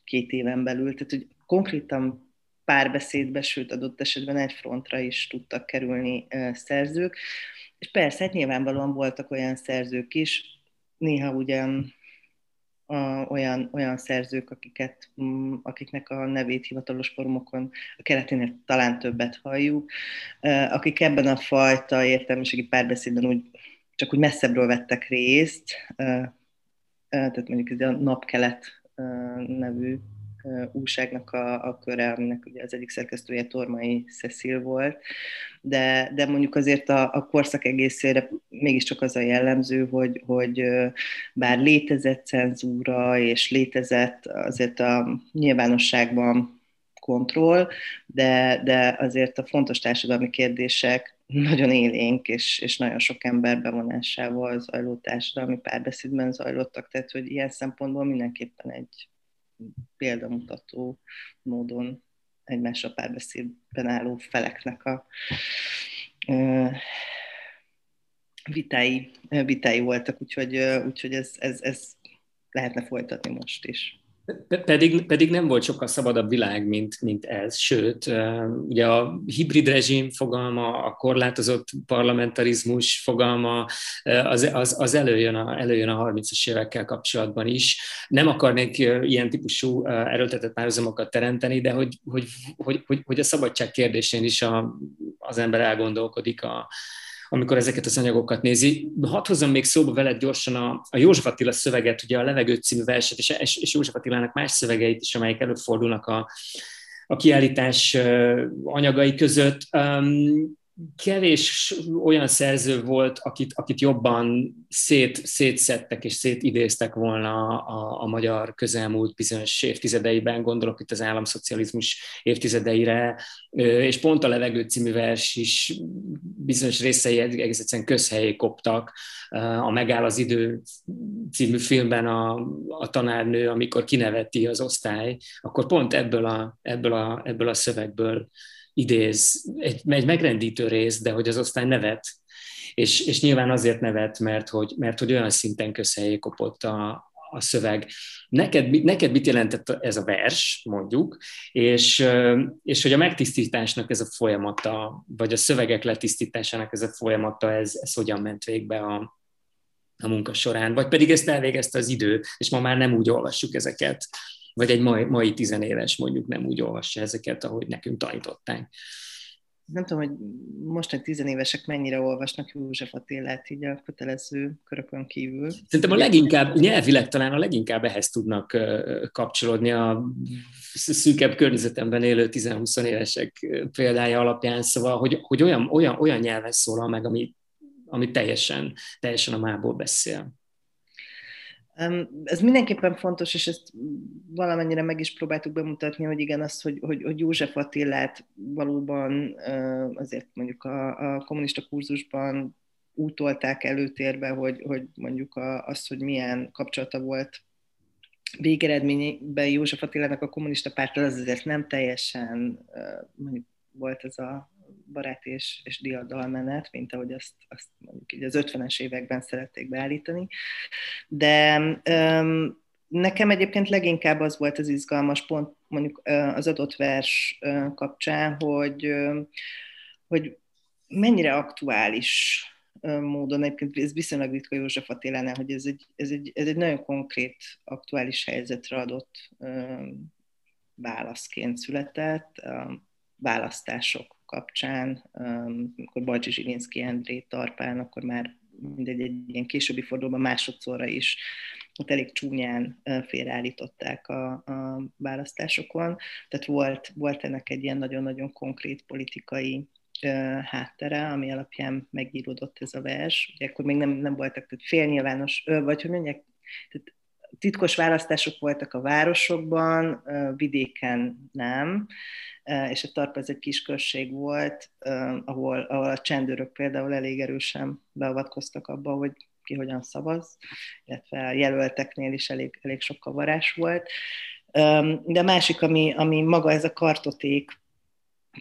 két éven belül, tehát hogy konkrétan párbeszédbe, sőt adott esetben egy frontra is tudtak kerülni szerzők, és persze, hát nyilvánvalóan voltak olyan szerzők is, néha ugyan a, olyan, olyan szerzők, akiket, mm, akiknek a nevét hivatalos formokon a keleténél talán többet halljuk, akik ebben a fajta értelmiségi párbeszédben úgy, csak úgy messzebbről vettek részt, tehát mondjuk ez a napkelet nevű újságnak a, a köre, aminek ugye az egyik szerkesztője Tormai Cecil volt, de, de mondjuk azért a, a korszak egészére mégiscsak az a jellemző, hogy, hogy bár létezett cenzúra, és létezett azért a nyilvánosságban kontroll, de, de azért a fontos társadalmi kérdések nagyon élénk, és, és nagyon sok ember bevonásával zajló társadalmi párbeszédben zajlottak, tehát hogy ilyen szempontból mindenképpen egy példamutató módon egymással párbeszédben álló feleknek a ö, vitái, vitái voltak, úgyhogy, úgyhogy ez, ez, ez lehetne folytatni most is. Pedig, pedig nem volt sokkal szabadabb világ, mint, mint ez. Sőt, ugye a hibrid rezsim fogalma, a korlátozott parlamentarizmus fogalma, az, az, az előjön, a, előjön a 30-as évekkel kapcsolatban is. Nem akarnék ilyen típusú erőltetett párhuzamokat teremteni, de hogy, hogy, hogy, hogy, hogy a szabadság kérdésén is a, az ember elgondolkodik a, amikor ezeket az anyagokat nézi. Hadd hozzam még szóba veled gyorsan a, a József Attila szöveget, ugye a Levegő című verset, és, és, József Attilának más szövegeit is, amelyek előfordulnak a, a kiállítás anyagai között. Kevés olyan szerző volt, akit, akit jobban szét, szétszettek és szétidéztek volna a, a magyar közelmúlt bizonyos évtizedeiben, gondolok itt az államszocializmus évtizedeire, és pont a Levegő című vers is bizonyos részei egész egyszerűen közhelyé koptak. A Megáll az idő című filmben a, a tanárnő, amikor kineveti az osztály, akkor pont ebből a, ebből a, ebből a szövegből idéz egy, egy megrendítő rész, de hogy az osztály nevet, és, és nyilván azért nevet, mert hogy, mert hogy olyan szinten közhelyé kopott a, a szöveg. Neked, neked mit jelentett ez a vers, mondjuk, és, és hogy a megtisztításnak ez a folyamata, vagy a szövegek letisztításának ez a folyamata, ez, ez hogyan ment végbe a, a munka során, vagy pedig ezt elvégezte az idő, és ma már nem úgy olvassuk ezeket, vagy egy mai, mai tizenéves mondjuk nem úgy olvassa ezeket, ahogy nekünk tanították. Nem tudom, hogy most egy tizenévesek mennyire olvasnak József Attilát így a kötelező körökön kívül. Szerintem a leginkább, nyelvileg talán a leginkább ehhez tudnak kapcsolódni a szűkebb környezetemben élő 10-20 évesek példája alapján, szóval, hogy, hogy olyan, olyan, olyan nyelven szólal meg, ami, ami teljesen, teljesen a mából beszél. Ez mindenképpen fontos, és ezt valamennyire meg is próbáltuk bemutatni, hogy igen, az, hogy, hogy, hogy József Attilát valóban azért mondjuk a, a kommunista kurzusban útolták előtérbe, hogy, hogy mondjuk a, az, hogy milyen kapcsolata volt végeredményben József Attilának a kommunista párttal, az azért nem teljesen mondjuk volt ez a barát és, és diadalmenet, mint ahogy azt, azt mondjuk így az 50-es években szerették beállítani. De um, nekem egyébként leginkább az volt az izgalmas pont mondjuk az adott vers kapcsán, hogy, hogy mennyire aktuális módon, egyébként ez viszonylag ritka József Attilánál, hogy ez egy, ez, egy, ez egy nagyon konkrét, aktuális helyzetre adott válaszként született, választások kapcsán, amikor Bajcsi Zsilinszki Endré Tarpán, akkor már mindegy egy ilyen későbbi fordulóban másodszorra is ott elég csúnyán félreállították a, a választásokon. Tehát volt, volt ennek egy ilyen nagyon-nagyon konkrét politikai háttere, ami alapján megíródott ez a vers. Ugye akkor még nem, nem voltak tehát félnyilvános, vagy hogy mondják, tehát titkos választások voltak a városokban, vidéken nem, és a Tarp ez egy kis község volt, ahol, ahol a csendőrök például elég erősen beavatkoztak abba, hogy ki hogyan szavaz, illetve a jelölteknél is elég, elég sok kavarás volt. De a másik, ami, ami maga ez a kartoték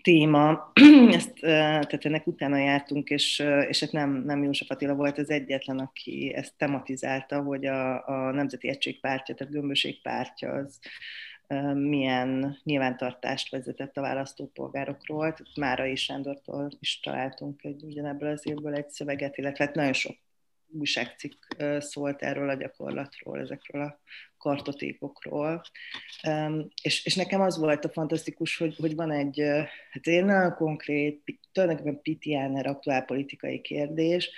téma, ezt, tehát ennek utána jártunk, és, és hát nem, nem József Attila volt az egyetlen, aki ezt tematizálta, hogy a, a Nemzeti Egység pártja, tehát Gömböség pártja az milyen nyilvántartást vezetett a választópolgárokról. Mára is Sándortól is találtunk egy ugyanebből az évből egy szöveget, illetve hát nagyon sok újságcikk szólt erről a gyakorlatról, ezekről a kartotépokról. És, és nekem az volt a fantasztikus, hogy, hogy van egy, hát egy nagyon konkrét, tulajdonképpen pitiáner aktuálpolitikai kérdés,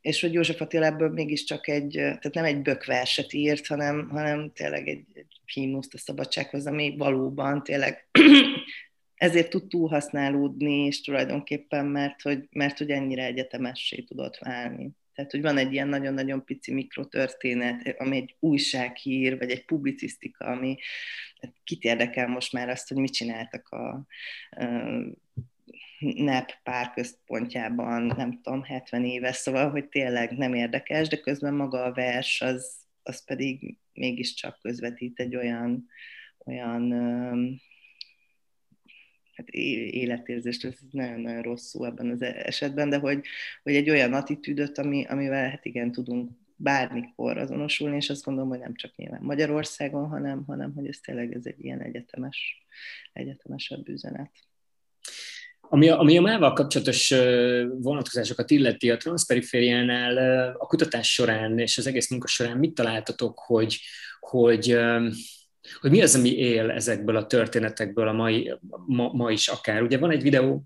és hogy József Attila ebből mégiscsak egy, tehát nem egy bökverset írt, hanem, hanem tényleg egy, egy himnuszt a szabadsághoz, ami valóban tényleg ezért tud túlhasználódni, és tulajdonképpen, mert hogy, mert hogy ennyire egyetemessé tudott válni. Tehát, hogy van egy ilyen nagyon-nagyon pici mikrotörténet, ami egy újsághír, vagy egy publicisztika, ami kit érdekel most már azt, hogy mit csináltak a NEP párközpontjában, nem tudom, 70 éves, szóval, hogy tényleg nem érdekes, de közben maga a vers az, az pedig mégiscsak közvetít egy olyan, olyan hát életérzést, ez nagyon-nagyon rosszul ebben az esetben, de hogy, hogy egy olyan attitűdöt, ami, amivel hát igen, tudunk bármikor azonosulni, és azt gondolom, hogy nem csak nyilván Magyarországon, hanem, hanem hogy ez tényleg ez egy ilyen egyetemes, egyetemesebb üzenet. Ami a, ami a mával kapcsolatos vonatkozásokat illeti a transzperifériánál a kutatás során és az egész munka során mit találtatok, hogy, hogy, hogy mi az, ami él ezekből a történetekből a mai, ma, ma is akár. Ugye van egy videó,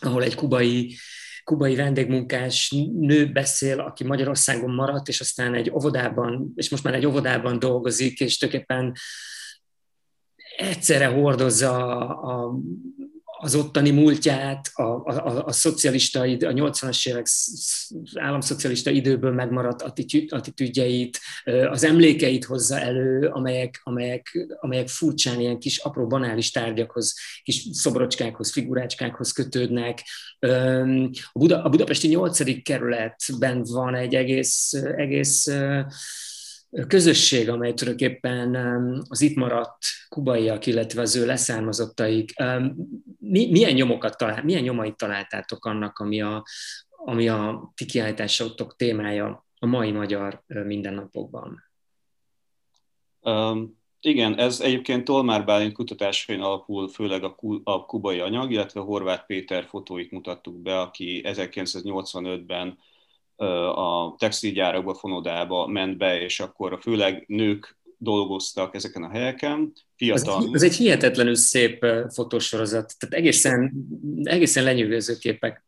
ahol egy kubai kubai vendégmunkás nő beszél, aki Magyarországon maradt, és aztán egy óvodában, és most már egy óvodában dolgozik, és tulajdonképpen egyszerre hordozza a, a az ottani múltját, a, a, a szocialista, a 80-as évek államszocialista időből megmaradt attitűdjeit, az emlékeit hozza elő, amelyek, amelyek, amelyek furcsán ilyen kis apró banális tárgyakhoz, kis szobrocskákhoz, figurácskákhoz kötődnek. A, Buda, a budapesti 8. kerületben van egy egész, egész közösség, amely tulajdonképpen az itt maradt kubaiak, illetve az ő leszármazottaik, milyen nyomokat talál, milyen nyomait találtátok annak, ami a, ami a ti kiállításotok témája a mai magyar mindennapokban? Um, igen, ez egyébként Tolmár Bálint kutatásain alapul főleg a, a kubai anyag, illetve Horváth Péter fotóit mutattuk be, aki 1985-ben a textilgyárakba, Fonodába ment be, és akkor főleg nők dolgoztak ezeken a helyeken. Fiatal. Ez, ez egy hihetetlenül szép fotósorozat, tehát egészen, egészen lenyűgöző képek.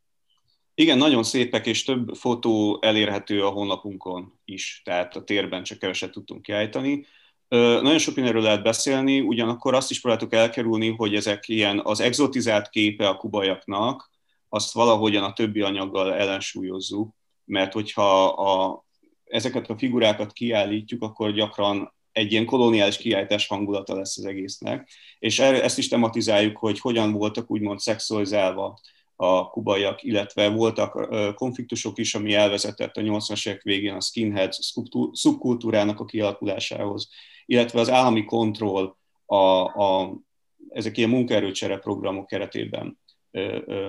Igen, nagyon szépek, és több fotó elérhető a honlapunkon is, tehát a térben csak keveset tudtunk kiállítani. Nagyon sok mindenről lehet beszélni, ugyanakkor azt is próbáltuk elkerülni, hogy ezek ilyen az exotizált képe a kubajaknak, azt valahogyan a többi anyaggal ellensúlyozzuk, mert hogyha a, ezeket a figurákat kiállítjuk, akkor gyakran egy ilyen koloniális kiállítás hangulata lesz az egésznek, és erre, ezt is tematizáljuk, hogy hogyan voltak úgymond szexualizálva a kubaiak, illetve voltak konfliktusok is, ami elvezetett a 80-as évek végén a skinhead szubkultúrának a kialakulásához, illetve az állami kontroll a, a, ezek ilyen munkaerőcsere programok keretében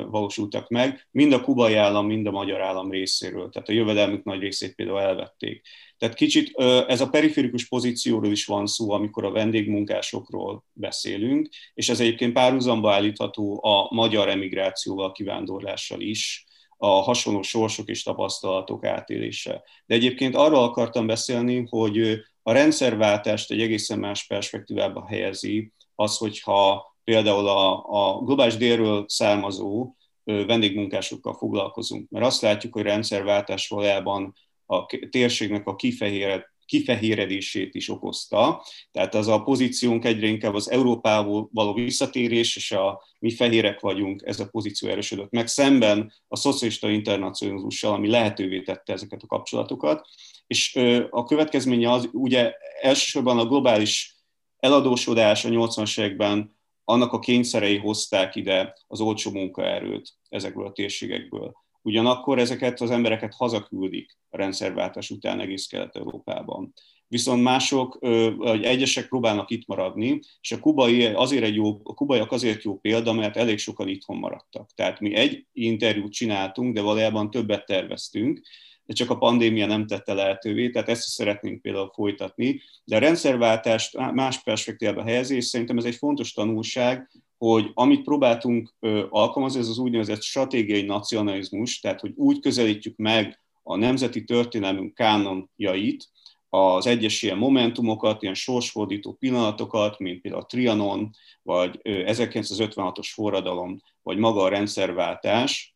valósultak meg, mind a kubai állam, mind a magyar állam részéről. Tehát a jövedelmük nagy részét például elvették. Tehát kicsit ez a periférikus pozícióról is van szó, amikor a vendégmunkásokról beszélünk, és ez egyébként párhuzamba állítható a magyar emigrációval, kivándorlással is, a hasonló sorsok és tapasztalatok átélése. De egyébként arról akartam beszélni, hogy a rendszerváltást egy egészen más perspektívába helyezi az, hogyha például a, a globális délről származó vendégmunkásokkal foglalkozunk, mert azt látjuk, hogy rendszerváltás valójában a térségnek a kifehéred, kifehéredését is okozta. Tehát az a pozíciónk egyre inkább az Európából való visszatérés, és a mi fehérek vagyunk, ez a pozíció erősödött meg, szemben a szocialista internacionalizmussal, ami lehetővé tette ezeket a kapcsolatokat. És a következménye az ugye elsősorban a globális eladósodás a 80-as években annak a kényszerei hozták ide az olcsó munkaerőt ezekből a térségekből. Ugyanakkor ezeket az embereket hazaküldik a rendszerváltás után egész Kelet-Európában. Viszont mások, vagy egyesek próbálnak itt maradni, és a, kubai azért egy jó, a kubaiak azért jó példa, mert elég sokan itthon maradtak. Tehát mi egy interjút csináltunk, de valójában többet terveztünk, de csak a pandémia nem tette lehetővé, tehát ezt is szeretnénk például folytatni. De a rendszerváltást más perspektívába helyezi, és szerintem ez egy fontos tanulság, hogy amit próbáltunk alkalmazni, ez az úgynevezett stratégiai nacionalizmus, tehát hogy úgy közelítjük meg a nemzeti történelmünk kánonjait, az egyes ilyen momentumokat, ilyen sorsfordító pillanatokat, mint például a Trianon, vagy 1956-os forradalom, vagy maga a rendszerváltás,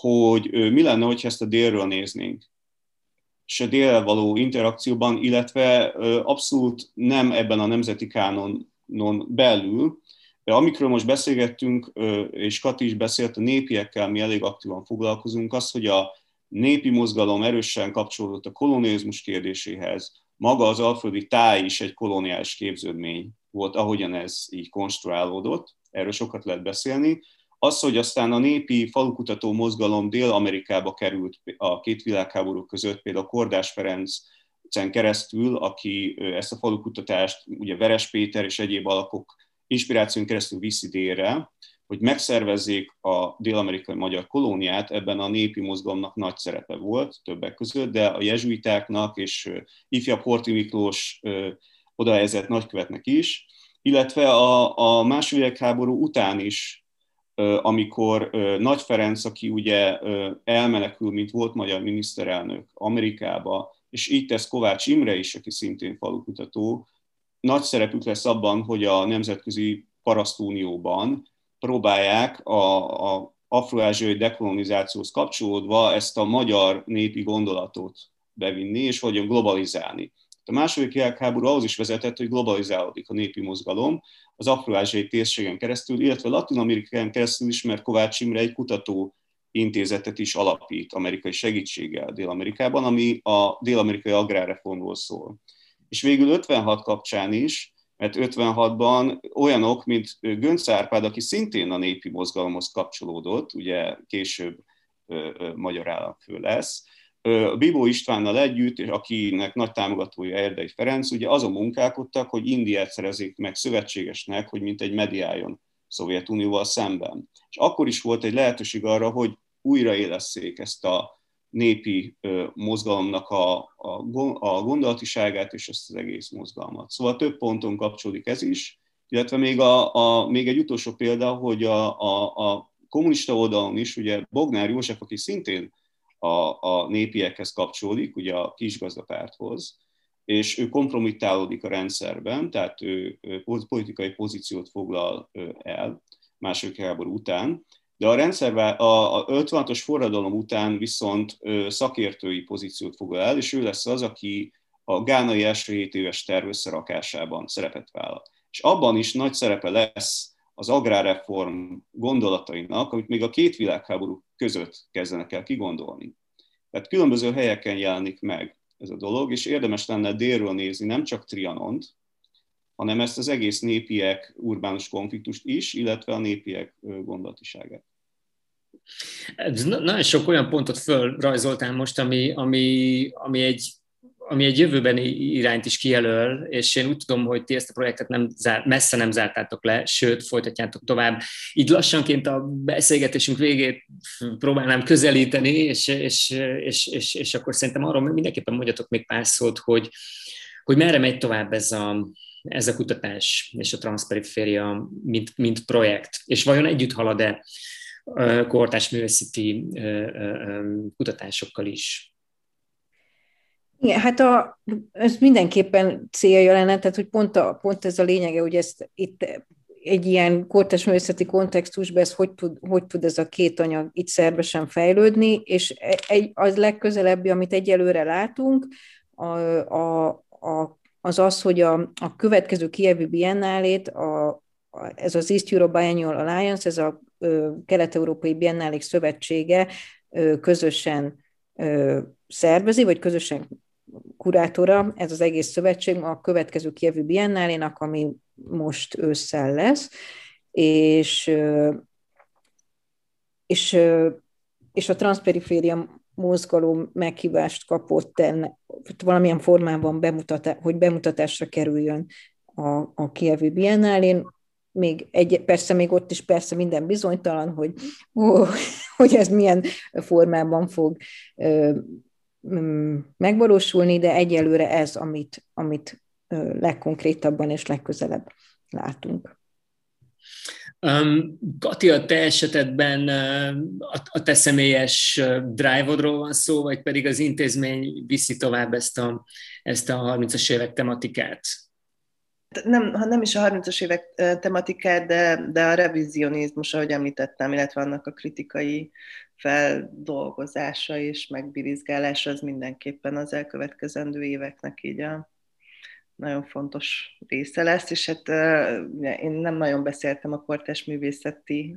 hogy mi lenne, hogyha ezt a délről néznénk, és a délel való interakcióban, illetve abszolút nem ebben a nemzeti kánonon belül, de amikről most beszélgettünk, és Kati is beszélt, a népiekkel mi elég aktívan foglalkozunk, az, hogy a népi mozgalom erősen kapcsolódott a kolonializmus kérdéséhez, maga az alföldi táj is egy koloniális képződmény volt, ahogyan ez így konstruálódott, erről sokat lehet beszélni, Az, hogy aztán a népi falukutató mozgalom Dél-Amerikába került a két világháború között, például Kordás Ferencen keresztül, aki ezt a falukutatást, ugye Veres Péter és egyéb alakok inspiráción keresztül viszi délre, hogy megszervezzék a dél-amerikai magyar kolóniát, ebben a népi mozgalomnak nagy szerepe volt többek között, de a jezsuitáknak és ifjabb Horti Miklós odahelyezett nagykövetnek is, illetve a, a második világháború után is, amikor Nagy Ferenc, aki ugye elmenekül, mint volt magyar miniszterelnök Amerikába, és így tesz Kovács Imre is, aki szintén falukutató, nagy szerepük lesz abban, hogy a Nemzetközi Parasztunióban próbálják a, a afroázsiai dekolonizációhoz kapcsolódva ezt a magyar népi gondolatot bevinni, és hogyan globalizálni. A második világháború ahhoz is vezetett, hogy globalizálódik a népi mozgalom az afroázsiai térségen keresztül, illetve Latin Amerikán keresztül is, mert Kovács Imre egy kutató intézetet is alapít amerikai segítséggel Dél-Amerikában, ami a dél-amerikai agrárreformról szól. És végül 56 kapcsán is mert 56-ban olyanok, mint Gönc Árpád, aki szintén a népi mozgalomhoz kapcsolódott, ugye később magyar államfő lesz, Bibó Istvánnal együtt, és akinek nagy támogatója Erdei Ferenc, ugye azon munkálkodtak, hogy Indiát szerezik meg szövetségesnek, hogy mint egy mediáljon Szovjetunióval szemben. És akkor is volt egy lehetőség arra, hogy újraélesszék ezt a népi mozgalomnak a, a, a gondolatiságát és ezt az egész mozgalmat. Szóval több ponton kapcsolódik ez is, illetve még, a, a, még egy utolsó példa, hogy a, a, a kommunista oldalon is, ugye Bognár József, aki szintén a, a népiekhez kapcsolódik, ugye a kisgazdapárthoz, és ő kompromittálódik a rendszerben, tehát ő, politikai pozíciót foglal el második háború után, de a rendszerben a, a 56-os forradalom után viszont szakértői pozíciót foglal el, és ő lesz az, aki a gánai első 7 éves terv összerakásában szerepet vállal. És abban is nagy szerepe lesz az agrárreform gondolatainak, amit még a két világháború között kezdenek el kigondolni. Tehát különböző helyeken jelenik meg ez a dolog, és érdemes lenne délről nézni nem csak Trianont, hanem ezt az egész népiek urbánus konfliktust is, illetve a népiek gondolatiságát. Nagyon sok olyan pontot fölrajzoltál most, ami, ami, ami egy ami egy jövőbeni irányt is kijelöl, és én úgy tudom, hogy ti ezt a projektet nem zár, messze nem zártátok le, sőt, folytatjátok tovább. Így lassanként a beszélgetésünk végét próbálnám közelíteni, és, és, és, és, és akkor szerintem arról mindenképpen mondjatok még pár szót, hogy, hogy merre megy tovább ez a, ez a kutatás és a transzperiféria, mint, mint projekt, és vajon együtt halad-e kortás művészeti kutatásokkal is? Igen, hát a, ez mindenképpen célja lenne, tehát hogy pont, a, pont ez a lényege, hogy ezt itt egy ilyen kortás művészeti kontextusban ez hogy tud, hogy tud ez a két anyag itt szervesen fejlődni, és egy, az legközelebbi, amit egyelőre látunk, a, a, a az az, hogy a, a következő Kievi Biennálét, a, a, ez az East Europe Biennial Alliance, ez a Kelet-Európai Biennálék Szövetsége ö, közösen ö, szervezi, vagy közösen kurátora, ez az egész szövetség a következő Kievi Biennálénak, ami most ősszel lesz, és, és, és a transzperiféria mozgalom meghívást kapott enne, valamilyen formában, bemutatá, hogy bemutatásra kerüljön a, a Kievi Biennálén. Még egy, persze még ott is persze minden bizonytalan, hogy, ó, hogy ez milyen formában fog megvalósulni, de egyelőre ez, amit, amit legkonkrétabban és legközelebb látunk. Um, Kati, a te esetedben a, a te személyes drive-odról van szó, vagy pedig az intézmény viszi tovább ezt a, ezt a 30-as évek tematikát? Nem, ha nem is a 30-as évek tematikát, de, de a revizionizmus, ahogy említettem, illetve annak a kritikai feldolgozása és megbirizgálása az mindenképpen az elkövetkezendő éveknek így a, nagyon fontos része lesz, és hát én nem nagyon beszéltem a kortás művészeti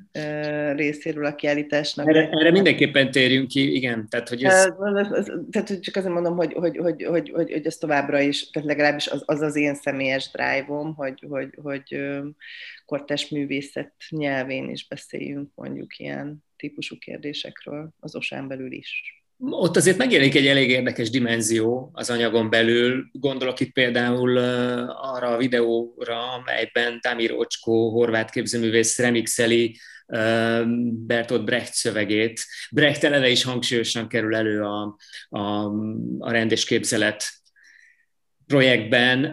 részéről a kiállításnak. Erre, erre mindenképpen térjünk ki, igen. Tehát, hogy ez... tehát csak azért mondom, hogy, hogy, hogy, hogy, hogy, hogy ez továbbra is, tehát legalábbis az az, az én személyes drive-om, hogy, hogy, hogy kortás művészet nyelvén is beszéljünk mondjuk ilyen típusú kérdésekről az osán belül is. Ott azért megjelenik egy elég érdekes dimenzió az anyagon belül. Gondolok itt például arra a videóra, amelyben Tamir Ocskó, horvát képzőművész remixeli Bertolt Brecht szövegét. Brecht eleve is hangsúlyosan kerül elő a, a, a rendes képzelet projektben.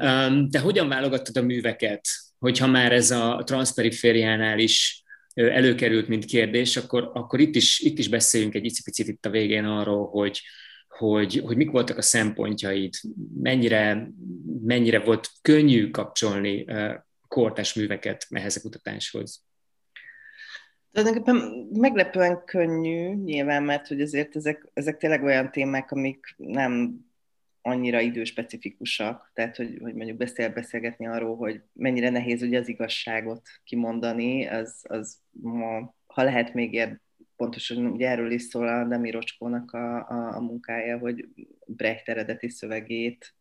Te hogyan válogattad a műveket, hogyha már ez a transzperifériánál is előkerült, mint kérdés, akkor, akkor itt, is, itt is beszéljünk egy picit itt a végén arról, hogy, hogy, hogy mik voltak a szempontjaid, mennyire, mennyire volt könnyű kapcsolni kortás műveket ehhez a kutatáshoz. Tulajdonképpen meglepően könnyű, nyilván, mert hogy azért ezek, ezek tényleg olyan témák, amik nem annyira időspecifikusak, tehát hogy, hogy mondjuk beszél, beszélgetni arról, hogy mennyire nehéz ugye az igazságot kimondani, az, az ma, ha lehet még ér, pontosan ugye erről is szól a Demi Rocskónak a, a, a munkája, hogy Brecht eredeti szövegét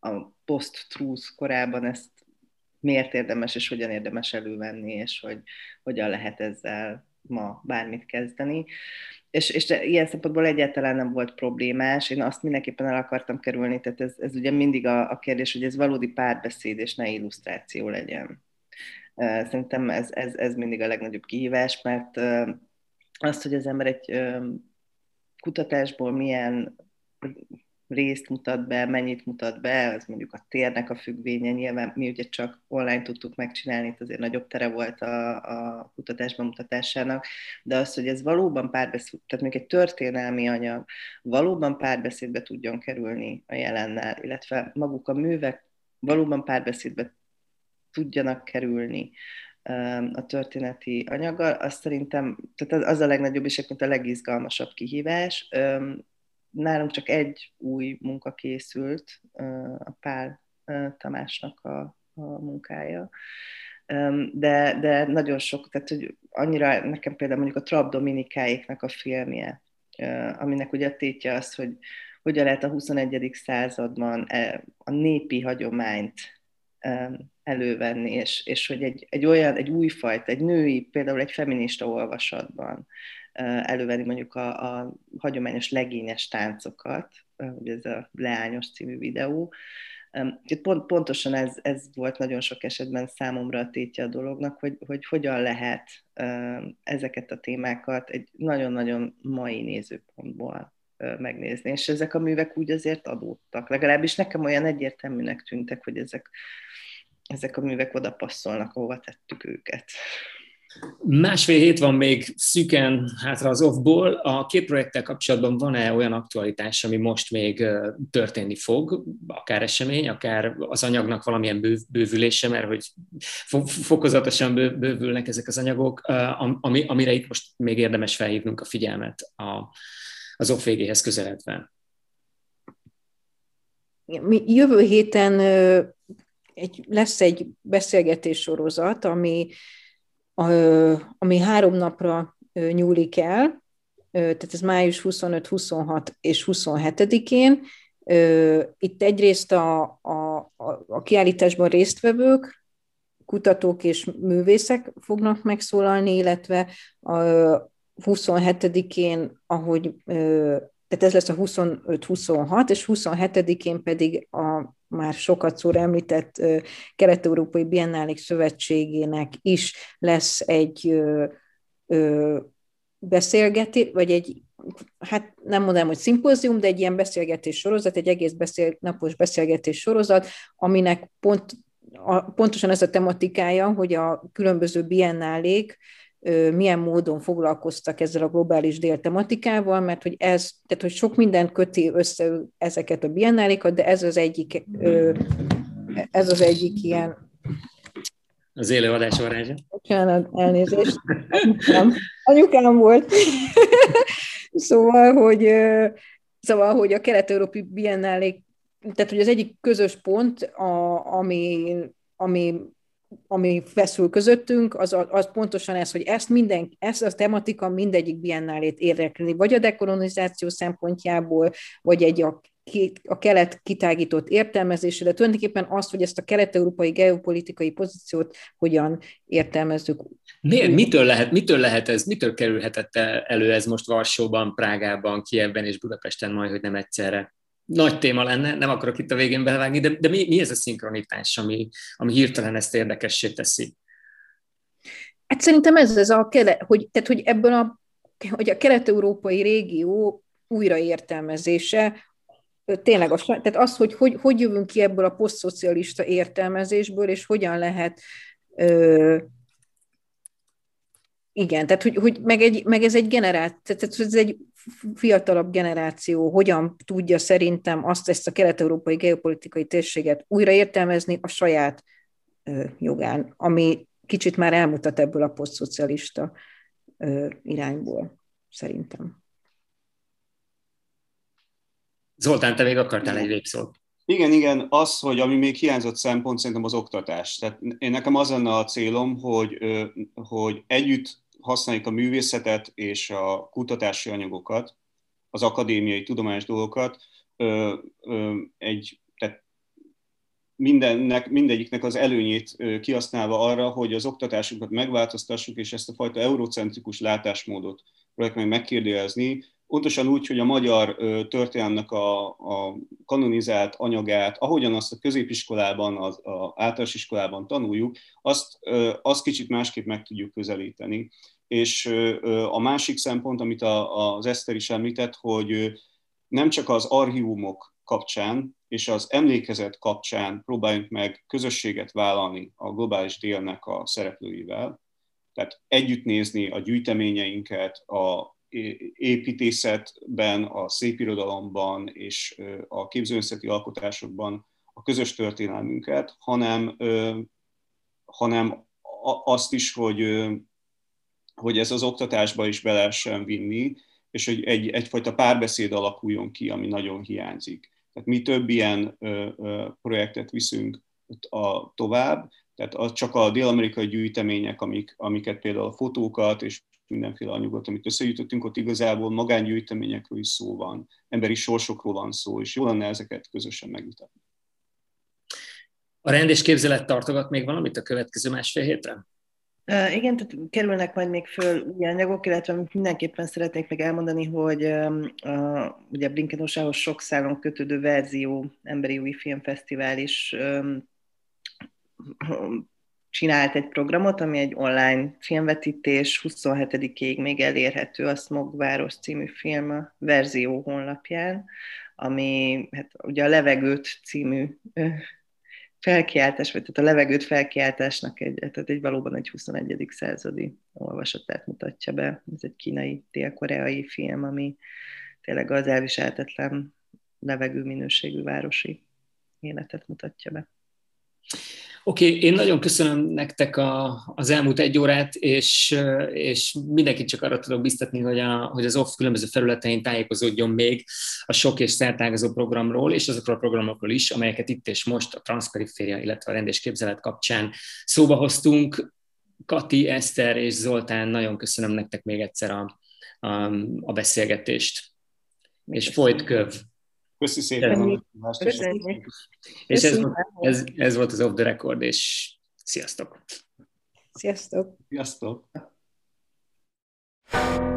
a post-truth korában ezt miért érdemes és hogyan érdemes elővenni, és hogy hogyan lehet ezzel ma bármit kezdeni és, és ilyen szempontból egyáltalán nem volt problémás. Én azt mindenképpen el akartam kerülni, tehát ez, ez ugye mindig a, a kérdés, hogy ez valódi párbeszéd és ne illusztráció legyen. Szerintem ez, ez, ez mindig a legnagyobb kihívás, mert azt, hogy az ember egy kutatásból milyen részt mutat be, mennyit mutat be, az mondjuk a térnek a függvénye, nyilván mi ugye csak online tudtuk megcsinálni, itt azért nagyobb tere volt a, a kutatás bemutatásának, de az, hogy ez valóban párbeszéd, tehát még egy történelmi anyag valóban párbeszédbe tudjon kerülni a jelennel, illetve maguk a művek valóban párbeszédbe tudjanak kerülni a történeti anyaggal, azt szerintem, tehát az a legnagyobb és a legizgalmasabb kihívás nálunk csak egy új munka készült, a Pál Tamásnak a, a munkája. De, de nagyon sok, tehát hogy annyira nekem például mondjuk a Trap Dominikáiknak a filmje, aminek ugye a tétje az, hogy hogyan lehet a 21. században e, a népi hagyományt elővenni, és, és hogy egy, egy olyan, egy újfajta, egy női, például egy feminista olvasatban elővenni mondjuk a, a hagyományos legényes táncokat, ugye ez a Leányos című videó. Pont, pontosan ez, ez volt nagyon sok esetben számomra a tétje a dolognak, hogy, hogy hogyan lehet ezeket a témákat egy nagyon-nagyon mai nézőpontból megnézni. És ezek a művek úgy azért adódtak. Legalábbis nekem olyan egyértelműnek tűntek, hogy ezek, ezek a művek oda passzolnak, ahova tettük őket. Másfél hét van még szűken hátra az off-ból. A két projekttel kapcsolatban van-e olyan aktualitás, ami most még történni fog, akár esemény, akár az anyagnak valamilyen bőv, bővülése, mert hogy fokozatosan bővülnek ezek az anyagok, ami, amire itt most még érdemes felhívnunk a figyelmet az off végéhez közeledve. Jövő héten egy, lesz egy beszélgetés sorozat, ami ami három napra nyúlik el, tehát ez május 25, 26 és 27-én. Itt egyrészt a, a, a kiállításban résztvevők, kutatók és művészek fognak megszólalni, illetve a 27-én, ahogy, tehát ez lesz a 25-26, és 27-én pedig a már sokat szóra említett Kelet-Európai Biennálik Szövetségének is lesz egy beszélgetés, vagy egy, hát nem mondanám, hogy szimpózium, de egy ilyen beszélgetés sorozat, egy egész beszél, napos beszélgetés sorozat, aminek pont, a, pontosan ez a tematikája, hogy a különböző biennálék milyen módon foglalkoztak ezzel a globális dél tematikával, mert hogy ez, tehát hogy sok minden köti össze ezeket a biennálikat, de ez az egyik, ez az egyik ilyen az élő adás varázsa. Bocsánat, elnézést. Anyukám, anyukám volt. szóval, hogy, szóval, hogy a kelet-európai biennálék tehát hogy az egyik közös pont, a, ami, ami ami feszül közöttünk, az, az pontosan ez, hogy ezt minden, ezt a tematika mindegyik biennálét érdekli, vagy a dekolonizáció szempontjából, vagy egy a a kelet kitágított értelmezése, de tulajdonképpen azt, hogy ezt a kelet-európai geopolitikai pozíciót hogyan értelmezzük. Miért? Mitől lehet, mitől lehet ez, mitől kerülhetett elő ez most Varsóban, Prágában, Kievben és Budapesten majd, hogy nem egyszerre? Nagy téma lenne, nem akarok itt a végén belevágni, de, de mi, mi ez a szinkronitás, ami, ami hirtelen ezt érdekessé teszi? Hát szerintem ez az a, hogy, tehát, hogy ebből a, hogy a kelet-európai régió újraértelmezése tényleg az, tehát az, hogy, hogy hogy jövünk ki ebből a posztszocialista értelmezésből, és hogyan lehet ö, igen, tehát hogy, hogy meg, egy, meg ez egy generáció, tehát ez egy fiatalabb generáció hogyan tudja szerintem azt, ezt a kelet-európai geopolitikai térséget újraértelmezni a saját ö, jogán, ami kicsit már elmutat ebből a posztszocialista ö, irányból, szerintem. Zoltán, te még akartál egy végszót. Igen, igen, az, hogy ami még hiányzott szempont, szerintem az oktatás. Tehát én nekem az lenne a célom, hogy, hogy együtt használjuk a művészetet és a kutatási anyagokat, az akadémiai tudományos dolgokat, egy, tehát mindennek, mindegyiknek az előnyét kihasználva arra, hogy az oktatásunkat megváltoztassuk, és ezt a fajta eurocentrikus látásmódot próbáljuk meg megkérdőjelezni, pontosan úgy, hogy a magyar történelmnek a, a kanonizált anyagát, ahogyan azt a középiskolában, az a általános iskolában tanuljuk, azt, azt kicsit másképp meg tudjuk közelíteni. És a másik szempont, amit az Eszter is említett, hogy nem csak az archívumok kapcsán és az emlékezet kapcsán próbáljunk meg közösséget vállalni a globális délnek a szereplőivel, tehát együtt nézni a gyűjteményeinket, a építészetben, a szépirodalomban és a képzőművészeti alkotásokban a közös történelmünket, hanem, hanem azt is, hogy, hogy ez az oktatásba is be lehessen vinni, és hogy egy, egyfajta párbeszéd alakuljon ki, ami nagyon hiányzik. Tehát mi több ilyen projektet viszünk a, tovább, tehát az csak a dél-amerikai gyűjtemények, amik, amiket például a fotókat és mindenféle anyagot, amit összegyűjtöttünk, ott igazából magángyűjteményekről is szó van, emberi sorsokról van szó, és jó lenne ezeket közösen megvitatni. A rendésképzelet tartogat még valamit a következő másfél hétre? Igen, tehát kerülnek majd még föl új anyagok, illetve mindenképpen szeretnék még elmondani, hogy uh, ugye Blinkenossához sok szálon kötődő verzió Emberi Új Filmfesztivál is csinált egy programot, ami egy online filmvetítés, 27-ig még elérhető a Smogváros című film a verzió honlapján, ami hát ugye a Levegőt című felkiáltás, vagy tehát a levegőt felkiáltásnak egy, tehát egy valóban egy 21. századi olvasatát mutatja be. Ez egy kínai, dél-koreai film, ami tényleg az elviselhetetlen levegő minőségű városi életet mutatja be. Oké, okay, én nagyon köszönöm nektek a, az elmúlt egy órát, és, és mindenkit csak arra tudok biztatni, hogy, a, hogy az OFF különböző felületein tájékozódjon még a sok és szertágazó programról, és azokról a programokról is, amelyeket itt és most a transzperiféria, illetve a rendésképzelet kapcsán szóba hoztunk. Kati, Eszter és Zoltán, nagyon köszönöm nektek még egyszer a, a, a beszélgetést. És folyt köv! Köszi szépen. Köszönjük. És ez, ez, ez volt az Off the Record, és sziasztok! Sziasztok! Sziasztok! Sziasztok.